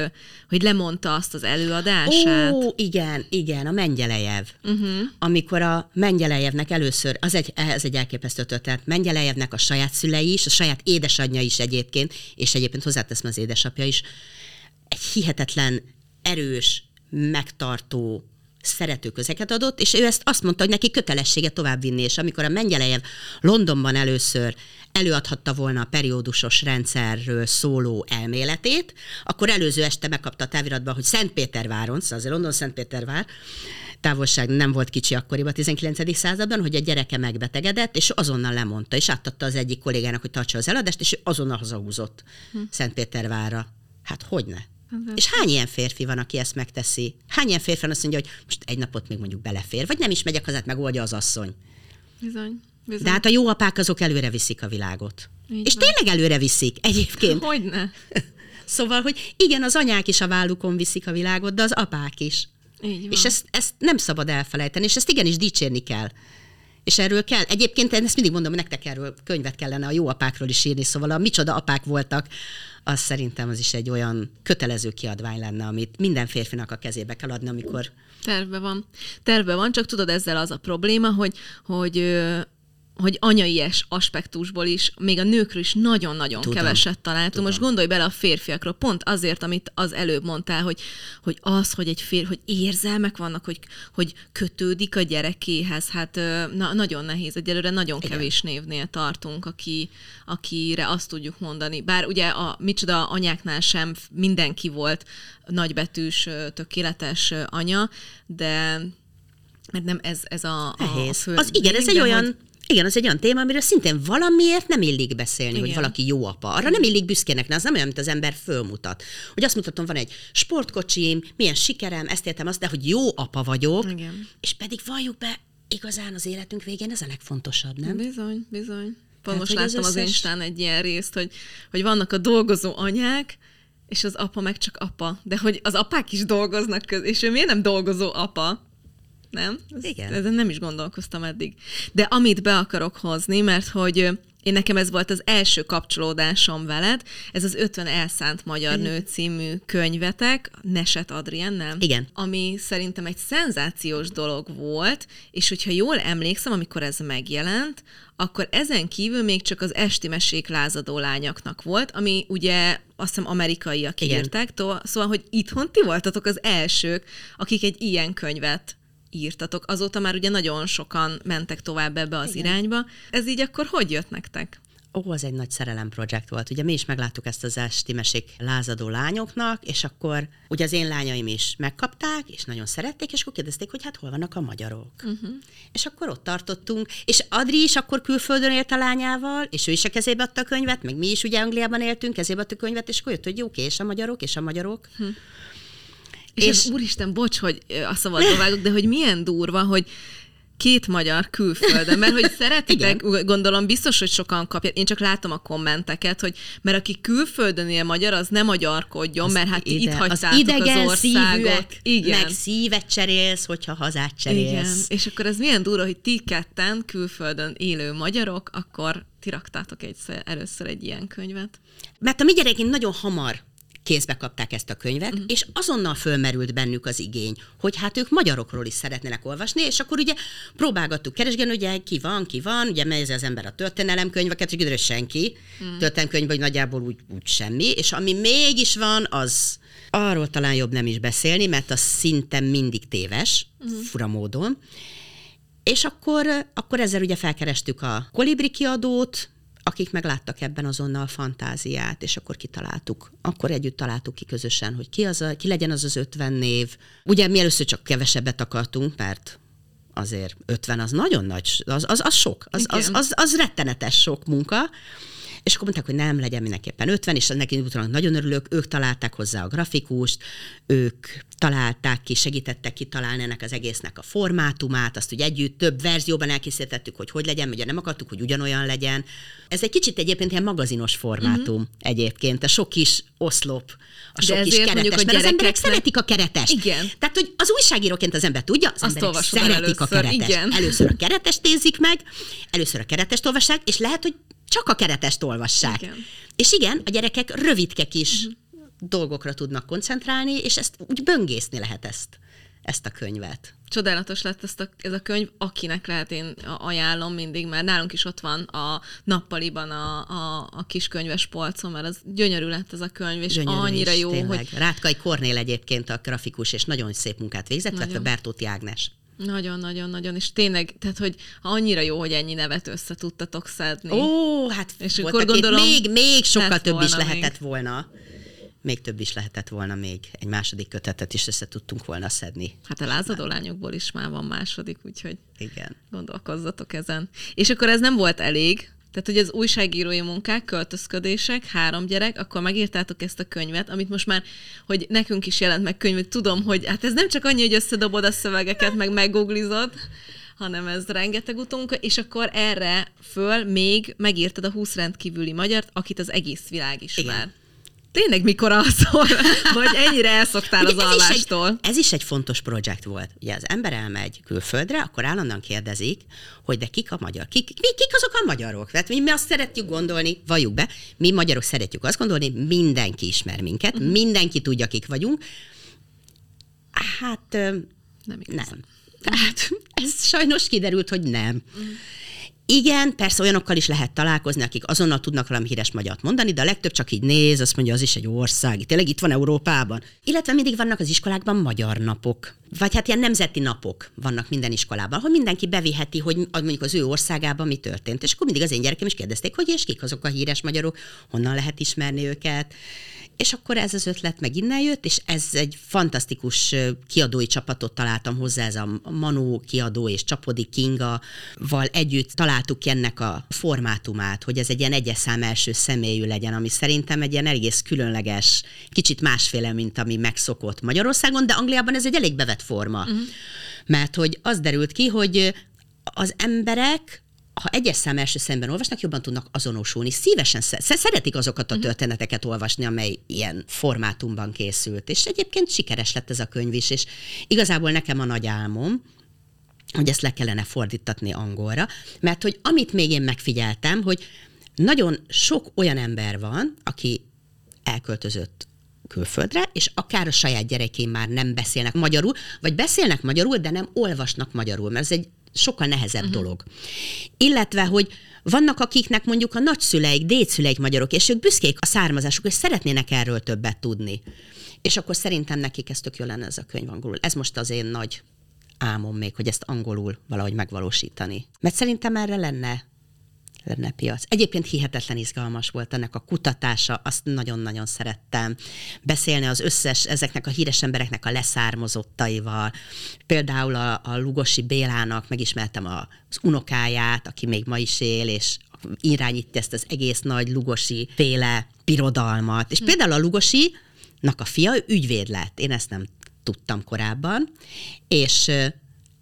S3: hogy lemondta azt az előadását.
S2: Ó, igen, igen, a Mengyelejev. Uh-huh. Amikor a Mengyelejevnek először, az egy, ez egy elképesztő történet, Mengyelejevnek a saját szülei is, a saját édes édesanyja is egyébként, és egyébként hozzáteszem az édesapja is, egy hihetetlen erős, megtartó, szerető közeket adott, és ő ezt azt mondta, hogy neki kötelessége továbbvinni, és amikor a Mengyelejev Londonban először előadhatta volna a periódusos rendszerről szóló elméletét, akkor előző este megkapta a táviratban, hogy Szentpéterváron, szóval azért London Szentpétervár, távolság nem volt kicsi akkoriban, a 19. században, hogy a gyereke megbetegedett, és azonnal lemondta, és átadta az egyik kollégának, hogy tartsa az eladást, és ő azonnal hazahúzott hm. Szentpétervárra. Hát hogy ne? És hány ilyen férfi van, aki ezt megteszi? Hány ilyen férfi van azt mondja, hogy most egy napot még mondjuk belefér, vagy nem is megyek hazát, megoldja az asszony.
S3: Bizony. Bizony.
S2: De hát a jó apák azok előre viszik a világot. Így és van. tényleg előre viszik egyébként.
S3: Hogyne.
S2: Szóval, hogy igen, az anyák is a vállukon viszik a világot, de az apák is. És ezt, ezt nem szabad elfelejteni, és ezt igenis dicsérni kell. És erről kell. Egyébként én ezt mindig mondom, hogy nektek erről könyvet kellene a jó apákról is írni, szóval a micsoda apák voltak, az szerintem az is egy olyan kötelező kiadvány lenne, amit minden férfinak a kezébe kell adni, amikor
S3: Terve van. Terve van, csak tudod, ezzel az a probléma, hogy, hogy hogy anyai aspektusból is, még a nőkről is nagyon-nagyon Tudom. keveset találtunk. Tudom. Most gondolj bele a férfiakról, pont azért, amit az előbb mondtál, hogy, hogy az, hogy egy férfi, hogy érzelmek vannak, hogy, hogy kötődik a gyerekéhez, hát na, nagyon nehéz. Egyelőre nagyon Igen. kevés névnél tartunk, aki, akire azt tudjuk mondani. Bár ugye a micsoda anyáknál sem mindenki volt nagybetűs, tökéletes anya, de mert nem ez, ez a,
S2: a, a fő Az igen, ez egy olyan, hogy igen, az egy olyan téma, amiről szintén valamiért nem illik beszélni, Igen. hogy valaki jó apa. Arra nem illik büszkének, az nem olyan, mint az ember fölmutat. Hogy azt mutatom, van egy sportkocsim, milyen sikerem, ezt értem azt, de hogy jó apa vagyok,
S3: Igen.
S2: és pedig valljuk be, igazán az életünk végén ez a legfontosabb, nem?
S3: Bizony, bizony. Pont most láttam az, összes... az Instán egy ilyen részt, hogy, hogy vannak a dolgozó anyák, és az apa meg csak apa. De hogy az apák is dolgoznak köz, és ő miért nem dolgozó apa? Nem?
S2: Igen.
S3: Ezen nem is gondolkoztam eddig. De amit be akarok hozni, mert hogy Én nekem ez volt az első kapcsolódásom veled, ez az 50 elszánt magyar nő című könyvetek, Neset Adriennel.
S2: Igen.
S3: Ami szerintem egy szenzációs dolog volt, és hogyha jól emlékszem, amikor ez megjelent, akkor ezen kívül még csak az esti mesék lázadó lányoknak volt, ami ugye azt hiszem amerikaiak
S2: Igen.
S3: írták, to- szóval, hogy itthon ti voltatok az elsők, akik egy ilyen könyvet írtatok. Azóta már ugye nagyon sokan mentek tovább ebbe az Igen. irányba. Ez így akkor hogy jött nektek?
S2: Ó, az egy nagy szerelem projekt volt. Ugye mi is megláttuk ezt az esti mesék lázadó lányoknak, és akkor ugye az én lányaim is megkapták, és nagyon szerették, és akkor kérdezték, hogy hát hol vannak a magyarok. Uh-huh. És akkor ott tartottunk, és Adri is akkor külföldön élt a lányával, és ő is a kezébe adta a könyvet, meg mi is ugye Angliában éltünk, kezébe adta a könyvet, és akkor jött, hogy jó, és a magyarok, és a magyarok. Hm.
S3: És, és ez, úristen, bocs, hogy a szabadba vágok, de hogy milyen durva, hogy két magyar külföldön, mert hogy szeretitek, gondolom biztos, hogy sokan kapják, én csak látom a kommenteket, hogy mert aki külföldön él magyar, az nem magyarkodjon, mert hát ti itt hagytátok
S2: az, idegen
S3: az országot. Igen.
S2: meg szívet cserélsz, hogyha hazát cserélsz.
S3: Igen, és akkor ez milyen durva, hogy ti ketten külföldön élő magyarok, akkor ti raktátok egyszer, először egy ilyen könyvet.
S2: Mert a mi gyerekeink nagyon hamar kézbe kapták ezt a könyvet, uh-huh. és azonnal fölmerült bennük az igény, hogy hát ők magyarokról is szeretnének olvasni, és akkor ugye próbálgattuk keresgélni, ugye ki van, ki van, ugye megy az ember a történelemkönyveket, hogy kiderül, senki, uh-huh. történelemkönyv, vagy nagyjából úgy, úgy semmi, és ami mégis van, az arról talán jobb nem is beszélni, mert az szinte mindig téves, uh-huh. fura módon. És akkor, akkor ezzel ugye felkerestük a Kolibri kiadót, akik megláttak ebben azonnal fantáziát, és akkor kitaláltuk. Akkor együtt találtuk ki közösen, hogy ki, az a, ki legyen az az 50 név. Ugye mi először csak kevesebbet akartunk, mert azért 50 az nagyon nagy, az, az, az sok, az, az, az, az rettenetes sok munka. És akkor mondták, hogy nem, legyen mindenképpen 50, és neki utána nagyon örülök, ők találták hozzá a grafikust, ők találták ki, segítettek kitalálni ennek az egésznek a formátumát, azt ugye együtt több verzióban elkészítettük, hogy hogy legyen, ugye nem akartuk, hogy ugyanolyan legyen. Ez egy kicsit egyébként ilyen magazinos formátum uh-huh. egyébként, a sok kis oszlop, a sok kis keretes, mondjuk, mert az emberek szeretik a keretest.
S3: Igen.
S2: Tehát, hogy az újságíróként az ember tudja, az
S3: Azt
S2: emberek szeretik
S3: először,
S2: a keretest.
S3: Igen.
S2: Először a keretest nézik meg, először a keretest olvassák, és lehet, hogy csak a keretest olvassák.
S3: Igen.
S2: És igen, a gyerekek rövidke kis uh-huh. dolgokra tudnak koncentrálni, és ezt úgy böngészni lehet ezt, ezt a könyvet.
S3: Csodálatos lett ezt a, ez a könyv, akinek lehet én ajánlom mindig, mert nálunk is ott van a nappaliban a, a, a kis könyves polcon, mert az gyönyörű lett ez a könyv, és
S2: Gyönyörű
S3: annyira
S2: is,
S3: jó,
S2: tényleg.
S3: hogy
S2: Rátkai Kornél egyébként a grafikus, és nagyon szép munkát végzett,
S3: Nagyon.
S2: illetve Bertóti Ágnes.
S3: Nagyon-nagyon-nagyon, és tényleg, tehát, hogy annyira jó, hogy ennyi nevet össze tudtatok szedni.
S2: Ó, hát
S3: És akkor gondolom,
S2: még, még sokkal több is lehetett volna. Még több is lehetett volna még. Egy második kötetet is össze tudtunk volna szedni.
S3: Hát a lázadó lányokból is már van második, úgyhogy
S2: Igen.
S3: gondolkozzatok ezen. És akkor ez nem volt elég, tehát, hogy az újságírói munkák, költözködések, három gyerek, akkor megírtátok ezt a könyvet, amit most már, hogy nekünk is jelent meg könyv, tudom, hogy hát ez nem csak annyi, hogy összedobod a szövegeket, meg meggooglizod, hanem ez rengeteg utunk, és akkor erre föl még megírtad a 20 rendkívüli magyart, akit az egész világ ismer.
S2: Igen.
S3: Tényleg mikor alszol? Vagy ennyire elszoktál az
S2: ez is,
S3: alvástól?
S2: egy, ez is egy fontos projekt volt. Ugye az ember elmegy külföldre, akkor állandóan kérdezik, hogy de kik a magyar, kik, mi, kik azok a magyarok? Tehát mi, mi azt szeretjük gondolni, valljuk be, mi magyarok szeretjük azt gondolni, mindenki ismer minket, uh-huh. mindenki tudja, kik vagyunk. Hát
S3: Nem igazán.
S2: nem. Tehát ez sajnos kiderült, hogy nem. Uh-huh. Igen, persze olyanokkal is lehet találkozni, akik azonnal tudnak valami híres magyart mondani, de a legtöbb csak így néz, azt mondja, az is egy ország, tényleg itt van Európában. Illetve mindig vannak az iskolákban magyar napok. Vagy hát ilyen nemzeti napok vannak minden iskolában, ahol mindenki beviheti, hogy mondjuk az ő országában mi történt. És akkor mindig az én gyerekem is kérdezték, hogy és kik azok a híres magyarok, honnan lehet ismerni őket. És akkor ez az ötlet meg innen jött, és ez egy fantasztikus kiadói csapatot találtam hozzá, ez a Manu kiadó és Csapodi Kinga val együtt találtuk ennek a formátumát, hogy ez egy ilyen egyes szám első személyű legyen, ami szerintem egy ilyen egész különleges, kicsit másféle, mint ami megszokott Magyarországon, de Angliában ez egy elég bevett forma. Uh-huh. Mert hogy az derült ki, hogy az emberek ha egyes szám első szemben olvasnak, jobban tudnak azonosulni. Szívesen sze- szeretik azokat a történeteket olvasni, amely ilyen formátumban készült. És egyébként sikeres lett ez a könyv is, és igazából nekem a nagy álmom, hogy ezt le kellene fordítatni angolra, mert hogy amit még én megfigyeltem, hogy nagyon sok olyan ember van, aki elköltözött külföldre, és akár a saját gyerekeim már nem beszélnek magyarul, vagy beszélnek magyarul, de nem olvasnak magyarul, mert ez egy sokkal nehezebb uh-huh. dolog. Illetve, hogy vannak, akiknek mondjuk a nagyszüleik, dédszüleik magyarok, és ők büszkék a származásuk, és szeretnének erről többet tudni. És akkor szerintem nekik ez tök jó lenne ez a könyv angolul. Ez most az én nagy álmom még, hogy ezt angolul valahogy megvalósítani. Mert szerintem erre lenne lenne piac. Egyébként hihetetlen izgalmas volt ennek a kutatása, azt nagyon-nagyon szerettem. Beszélni az összes, ezeknek a híres embereknek a leszármazottaival. Például a, a Lugosi Bélának megismertem a, az unokáját, aki még ma is él, és irányítja ezt az egész nagy Lugosi féle birodalmat. És hm. például a Lugosi a fia ügyvéd lett. Én ezt nem tudtam korábban, és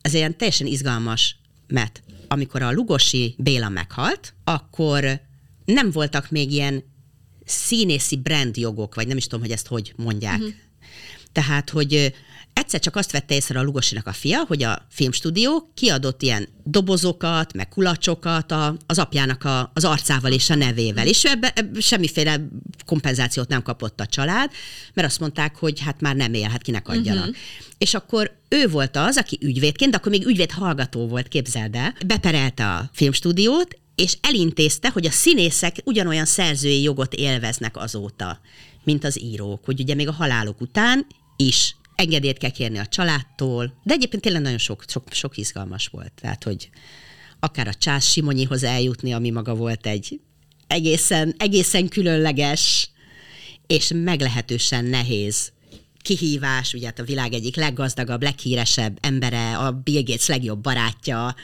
S2: ez ilyen teljesen izgalmas, mert amikor a Lugosi Béla meghalt, akkor nem voltak még ilyen színészi brand jogok, vagy nem is tudom, hogy ezt hogy mondják. Uh-huh. Tehát, hogy egyszer csak azt vette észre a Lugosinak a fia, hogy a filmstúdió kiadott ilyen dobozokat, meg kulacsokat a, az apjának a, az arcával és a nevével, és ebbe, ebbe semmiféle kompenzációt nem kapott a család, mert azt mondták, hogy hát már nem él, hát kinek adjanak. Uh-huh. És akkor ő volt az, aki ügyvédként, de akkor még ügyvéd hallgató volt, képzeld el, beperelte a filmstúdiót, és elintézte, hogy a színészek ugyanolyan szerzői jogot élveznek azóta, mint az írók, hogy ugye még a halálok után is engedélyt kell kérni a családtól, de egyébként tényleg nagyon sok, sok, sok izgalmas volt. Tehát, hogy akár a Csász Simonyihoz eljutni, ami maga volt egy egészen, egészen különleges és meglehetősen nehéz kihívás, ugye hát a világ egyik leggazdagabb, leghíresebb embere, a Bill Gates legjobb barátja,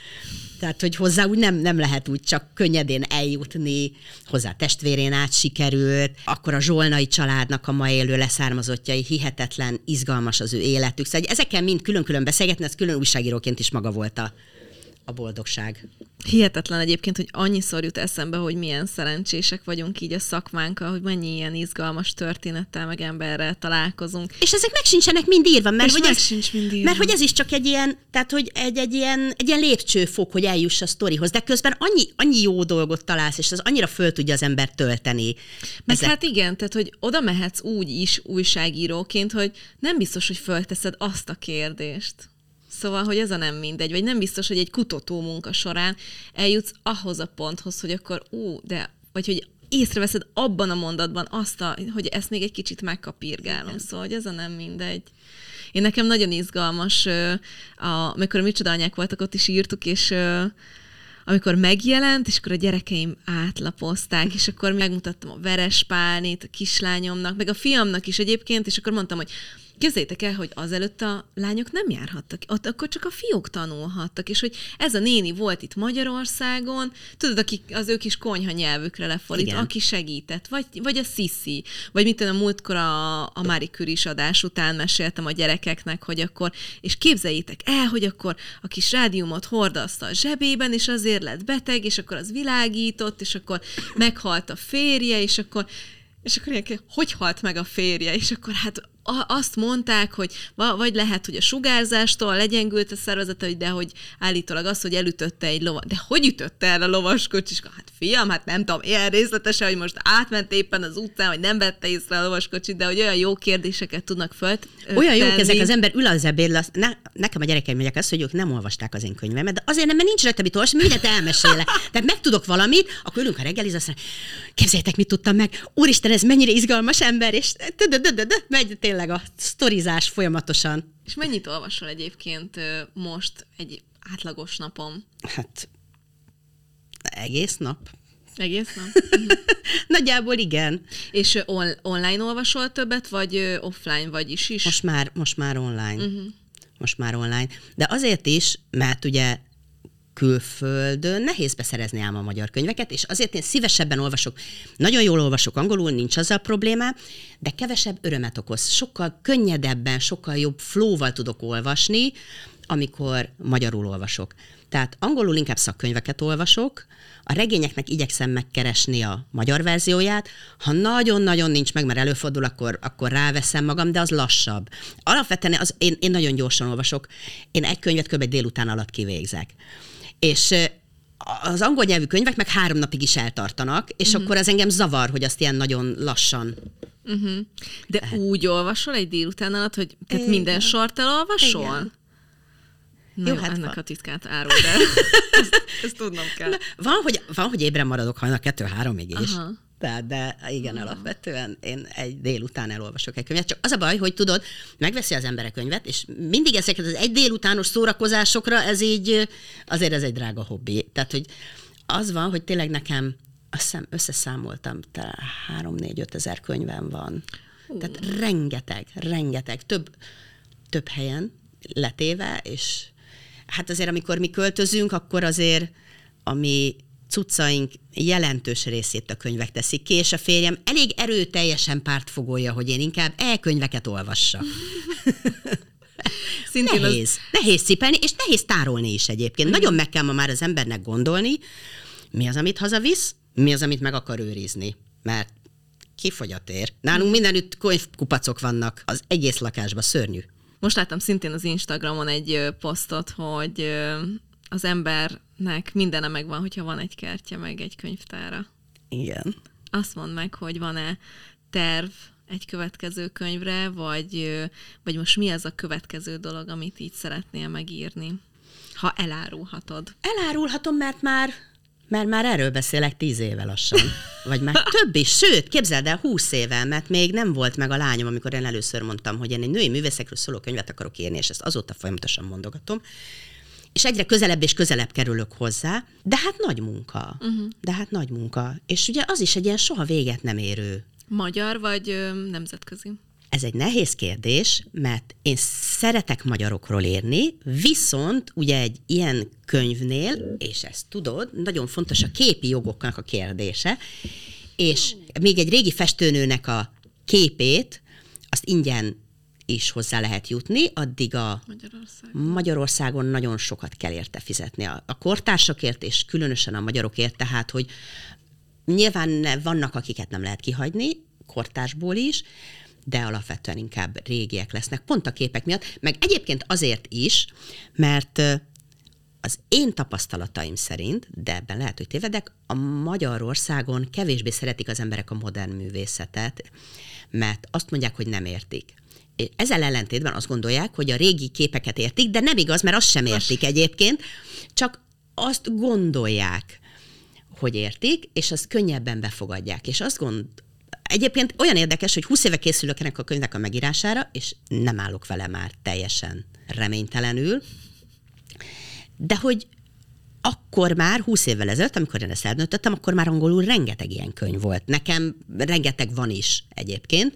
S2: tehát, hogy hozzá úgy nem, nem lehet úgy csak könnyedén eljutni, hozzá testvérén át sikerült, akkor a Zsolnai családnak a ma élő leszármazottjai hihetetlen, izgalmas az ő életük. Szóval ezekkel mind külön-külön beszélgetni, ez külön újságíróként is maga volt a, a boldogság.
S3: Hihetetlen egyébként, hogy annyiszor jut eszembe, hogy milyen szerencsések vagyunk így a szakmánkkal, hogy mennyi ilyen izgalmas történettel, meg emberrel találkozunk.
S2: És ezek meg sincsenek mind írva, mert,
S3: És
S2: hogy
S3: meg
S2: ez,
S3: sincs mind írva.
S2: mert hogy ez is csak egy ilyen, tehát hogy egy, egy, ilyen, egy ilyen lépcsőfok, hogy eljuss a sztorihoz, de közben annyi, annyi jó dolgot találsz, és az annyira föl tudja az ember tölteni.
S3: Meg
S2: Ezek-
S3: hát igen, tehát hogy oda mehetsz úgy is újságíróként, hogy nem biztos, hogy fölteszed azt a kérdést. Szóval, hogy ez a nem mindegy, vagy nem biztos, hogy egy kutató munka során eljutsz ahhoz a ponthoz, hogy akkor ú, de, vagy hogy észreveszed abban a mondatban azt, a, hogy ezt még egy kicsit megkapírgálom. Szóval, hogy ez a nem mindegy. Én nekem nagyon izgalmas, a, amikor a Micsoda anyák voltak, ott is írtuk, és amikor megjelent, és akkor a gyerekeim átlapozták, és akkor megmutattam a verespálnét a kislányomnak, meg a fiamnak is egyébként, és akkor mondtam, hogy Képzeljétek el, hogy azelőtt a lányok nem járhattak, ott akkor csak a fiúk tanulhattak, és hogy ez a néni volt itt Magyarországon, tudod, aki az ő kis konyha nyelvükre lefordít,
S2: Igen.
S3: aki segített, vagy, vagy a Sissi, vagy mit tudom, a múltkor a, a Marie Curie adás után meséltem a gyerekeknek, hogy akkor, és képzeljétek el, hogy akkor a kis rádiumot hordaszta a zsebében, és azért lett beteg, és akkor az világított, és akkor meghalt a férje, és akkor és akkor ilyen, hogy halt meg a férje? És akkor hát azt mondták, hogy va- vagy lehet, hogy a sugárzástól legyengült a szervezete, hogy de hogy állítólag az, hogy elütötte egy lova. De hogy ütötte el a lovaskocsis? Hát fiam, hát nem tudom, ilyen részletesen, hogy most átment éppen az utcán, vagy nem vette észre a lovaskocsit, de hogy olyan jó kérdéseket tudnak föl.
S2: Olyan jók ezek, az ember ül az ebédl, azt, ne, nekem a gyerekeim mondják azt, hogy ők nem olvasták az én könyvemet, de azért nem, mert nincs rajta mit olvasni, mindent elmesélek. Tehát megtudok valamit, akkor ülünk a reggelizni, azt mondja, képzeljétek, mit tudtam meg, úristen, ez mennyire izgalmas ember, és megy tényleg a sztorizás folyamatosan.
S3: És mennyit olvasol egyébként most egy átlagos napon?
S2: Hát egész nap.
S3: Egész nap?
S2: Nagyjából igen.
S3: És on- online olvasol többet, vagy offline vagy is is?
S2: Most már, most már online. Uh-huh. Most már online. De azért is, mert ugye külföldön nehéz beszerezni ám a magyar könyveket, és azért én szívesebben olvasok, nagyon jól olvasok angolul, nincs azzal probléma, de kevesebb örömet okoz. Sokkal könnyedebben, sokkal jobb flowval tudok olvasni, amikor magyarul olvasok. Tehát angolul inkább szakkönyveket olvasok, a regényeknek igyekszem megkeresni a magyar verzióját, ha nagyon-nagyon nincs meg, mert előfordul, akkor, akkor ráveszem magam, de az lassabb. Alapvetően az, én, én nagyon gyorsan olvasok, én egy könyvet kb. délután alatt kivégzek. És az angol nyelvű könyvek meg három napig is eltartanak, és uh-huh. akkor az engem zavar, hogy azt ilyen nagyon lassan.
S3: Uh-huh. De úgy olvasol egy délután alatt, hogy tehát minden sort elolvasol?
S2: Igen.
S3: Na
S2: Jó,
S3: jó,
S2: hát
S3: ennek
S2: van.
S3: a titkát árul, de ezt, ezt tudnom kell.
S2: Van, hogy, van, hogy ébren maradok hajnal kettő-háromig is.
S3: Aha.
S2: Tehát, de igen, alapvetően én egy délután elolvasok egy könyvet. Csak az a baj, hogy tudod, megveszi az ember a könyvet, és mindig ezeket az egy délutános szórakozásokra, ez így, azért ez egy drága hobbi. Tehát, hogy az van, hogy tényleg nekem, azt hiszem összeszámoltam, talán 3-4-5 ezer könyvem van. Tehát rengeteg, rengeteg, több, több helyen letéve, és hát azért, amikor mi költözünk, akkor azért, ami cuccaink jelentős részét a könyvek teszik ki, és a férjem elég erőteljesen pártfogolja, hogy én inkább e-könyveket olvassak.
S3: Szintén az,
S2: Nehéz. Nehéz cipelni, és nehéz tárolni is egyébként. Nagyon meg kell ma már az embernek gondolni, mi az, amit hazavisz, mi az, amit meg akar őrizni. Mert kifogyat ér. Nálunk mindenütt könyvkupacok vannak, az egész lakásban szörnyű.
S3: most láttam szintén az Instagramon egy posztot, hogy az embernek mindene megvan, hogyha van egy kertje, meg egy könyvtára.
S2: Igen.
S3: Azt mondd meg, hogy van-e terv egy következő könyvre, vagy, vagy most mi az a következő dolog, amit így szeretnél megírni, ha elárulhatod.
S2: Elárulhatom, mert már mert már erről beszélek tíz éve lassan. Vagy már több is. Sőt, képzeld el, húsz éve, mert még nem volt meg a lányom, amikor én először mondtam, hogy én egy női művészekről szóló könyvet akarok írni, és ezt azóta folyamatosan mondogatom. És egyre közelebb és közelebb kerülök hozzá, de hát nagy munka. Uh-huh. De hát nagy munka. És ugye az is egy ilyen soha véget nem érő
S3: Magyar vagy ö, nemzetközi?
S2: Ez egy nehéz kérdés, mert én szeretek magyarokról írni, viszont ugye egy ilyen könyvnél, és ezt tudod, nagyon fontos a képi jogoknak a kérdése, és még egy régi festőnőnek a képét, azt ingyen is hozzá lehet jutni, addig a
S3: Magyarország.
S2: Magyarországon nagyon sokat kell érte fizetni. A, a kortársakért, és különösen a magyarokért, tehát, hogy nyilván vannak, akiket nem lehet kihagyni, kortársból is, de alapvetően inkább régiek lesznek, pont a képek miatt, meg egyébként azért is, mert az én tapasztalataim szerint, de ebben lehet, hogy tévedek, a Magyarországon kevésbé szeretik az emberek a modern művészetet, mert azt mondják, hogy nem értik. Ezzel ellentétben azt gondolják, hogy a régi képeket értik, de nem igaz, mert azt sem értik egyébként, csak azt gondolják, hogy értik, és azt könnyebben befogadják. És azt gond... Egyébként olyan érdekes, hogy 20 éve készülök ennek a könyvnek a megírására, és nem állok vele már teljesen reménytelenül, de hogy akkor már 20 évvel ezelőtt, amikor én ezt eldöntöttem, akkor már angolul rengeteg ilyen könyv volt. Nekem rengeteg van is egyébként,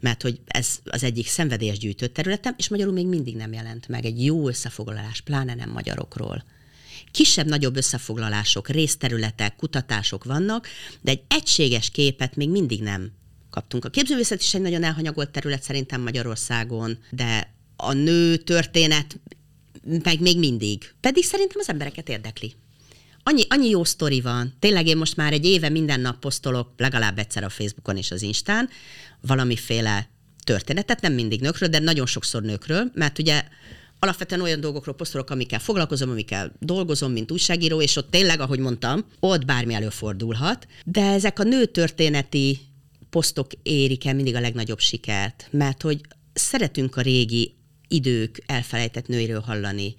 S2: mert hogy ez az egyik szenvedélyes gyűjtött területem, és magyarul még mindig nem jelent meg egy jó összefoglalás, pláne nem magyarokról. Kisebb-nagyobb összefoglalások, részterületek, kutatások vannak, de egy egységes képet még mindig nem kaptunk. A képzőművészet is egy nagyon elhanyagolt terület szerintem Magyarországon, de a nő történet meg még mindig. Pedig szerintem az embereket érdekli. Annyi, annyi jó sztori van. Tényleg én most már egy éve minden nap posztolok, legalább egyszer a Facebookon és az Instán, valamiféle történetet, nem mindig nőkről, de nagyon sokszor nőkről, mert ugye alapvetően olyan dolgokról posztolok, amikkel foglalkozom, amikkel dolgozom, mint újságíró, és ott tényleg, ahogy mondtam, ott bármi előfordulhat, de ezek a nőtörténeti posztok érik el mindig a legnagyobb sikert, mert hogy szeretünk a régi idők elfelejtett nőiről hallani,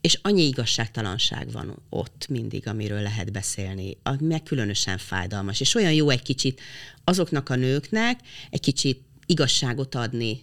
S2: és annyi igazságtalanság van ott mindig, amiről lehet beszélni, meg különösen fájdalmas, és olyan jó egy kicsit azoknak a nőknek egy kicsit igazságot adni,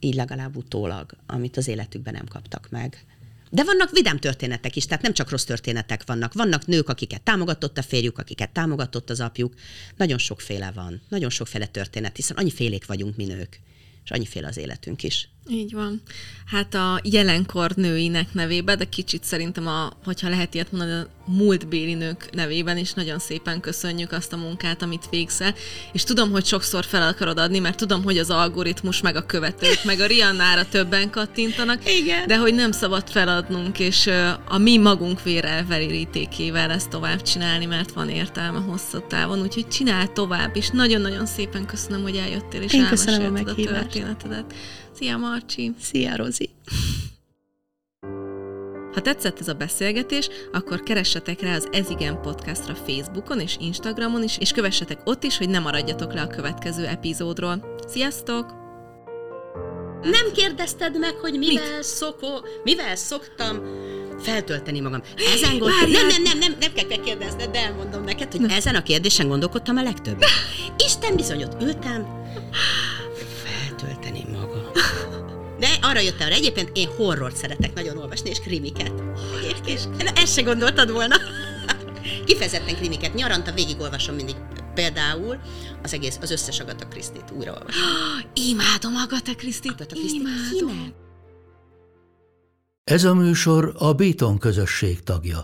S2: így legalább utólag, amit az életükben nem kaptak meg. De vannak vidám történetek is, tehát nem csak rossz történetek vannak. Vannak nők, akiket támogatott a férjük, akiket támogatott az apjuk. Nagyon sokféle van, nagyon sokféle történet, hiszen annyi félék vagyunk mi nők, és annyiféle az életünk is.
S3: Így van. Hát a jelenkor nőinek nevében, de kicsit szerintem, a, hogyha lehet ilyet mondani, a múltbéli nők nevében is nagyon szépen köszönjük azt a munkát, amit végzel. És tudom, hogy sokszor fel akarod adni, mert tudom, hogy az algoritmus, meg a követők, meg a Riannára többen kattintanak.
S2: Igen.
S3: De hogy nem szabad feladnunk, és a mi magunk vérelverítékével ezt tovább csinálni, mert van értelme hosszú távon. Úgyhogy csinál tovább, és nagyon-nagyon szépen köszönöm, hogy eljöttél, és
S2: Én köszönöm a
S3: a történetedet. Szia, Marcsi!
S2: Szia, Rozi!
S3: Ha tetszett ez a beszélgetés, akkor keressetek rá az Ezigen podcastra Facebookon és Instagramon is, és kövessetek ott is, hogy ne maradjatok le a következő epizódról. Sziasztok!
S2: Nem kérdezted meg, hogy mivel, szoko, mivel szoktam feltölteni magam. Ezen gondolkodtam. Nem, nem, nem, nem, nem kell megkérdezned, de elmondom neked, hogy ezen a kérdésen gondolkodtam a legtöbbet. Isten bizony ott ültem, feltölteni. De arra jöttem rá, egyébként én horrort szeretek nagyon olvasni, és krimiket. És, ezt se gondoltad volna. Kifejezetten krimiket. Nyaranta végigolvasom mindig például az egész, az összes Agatha Christie-t újraolvasom.
S3: Imádom Agatha Christie-t,
S2: Agatha
S3: imádom.
S2: Kinek?
S1: Ez a műsor a Béton közösség tagja.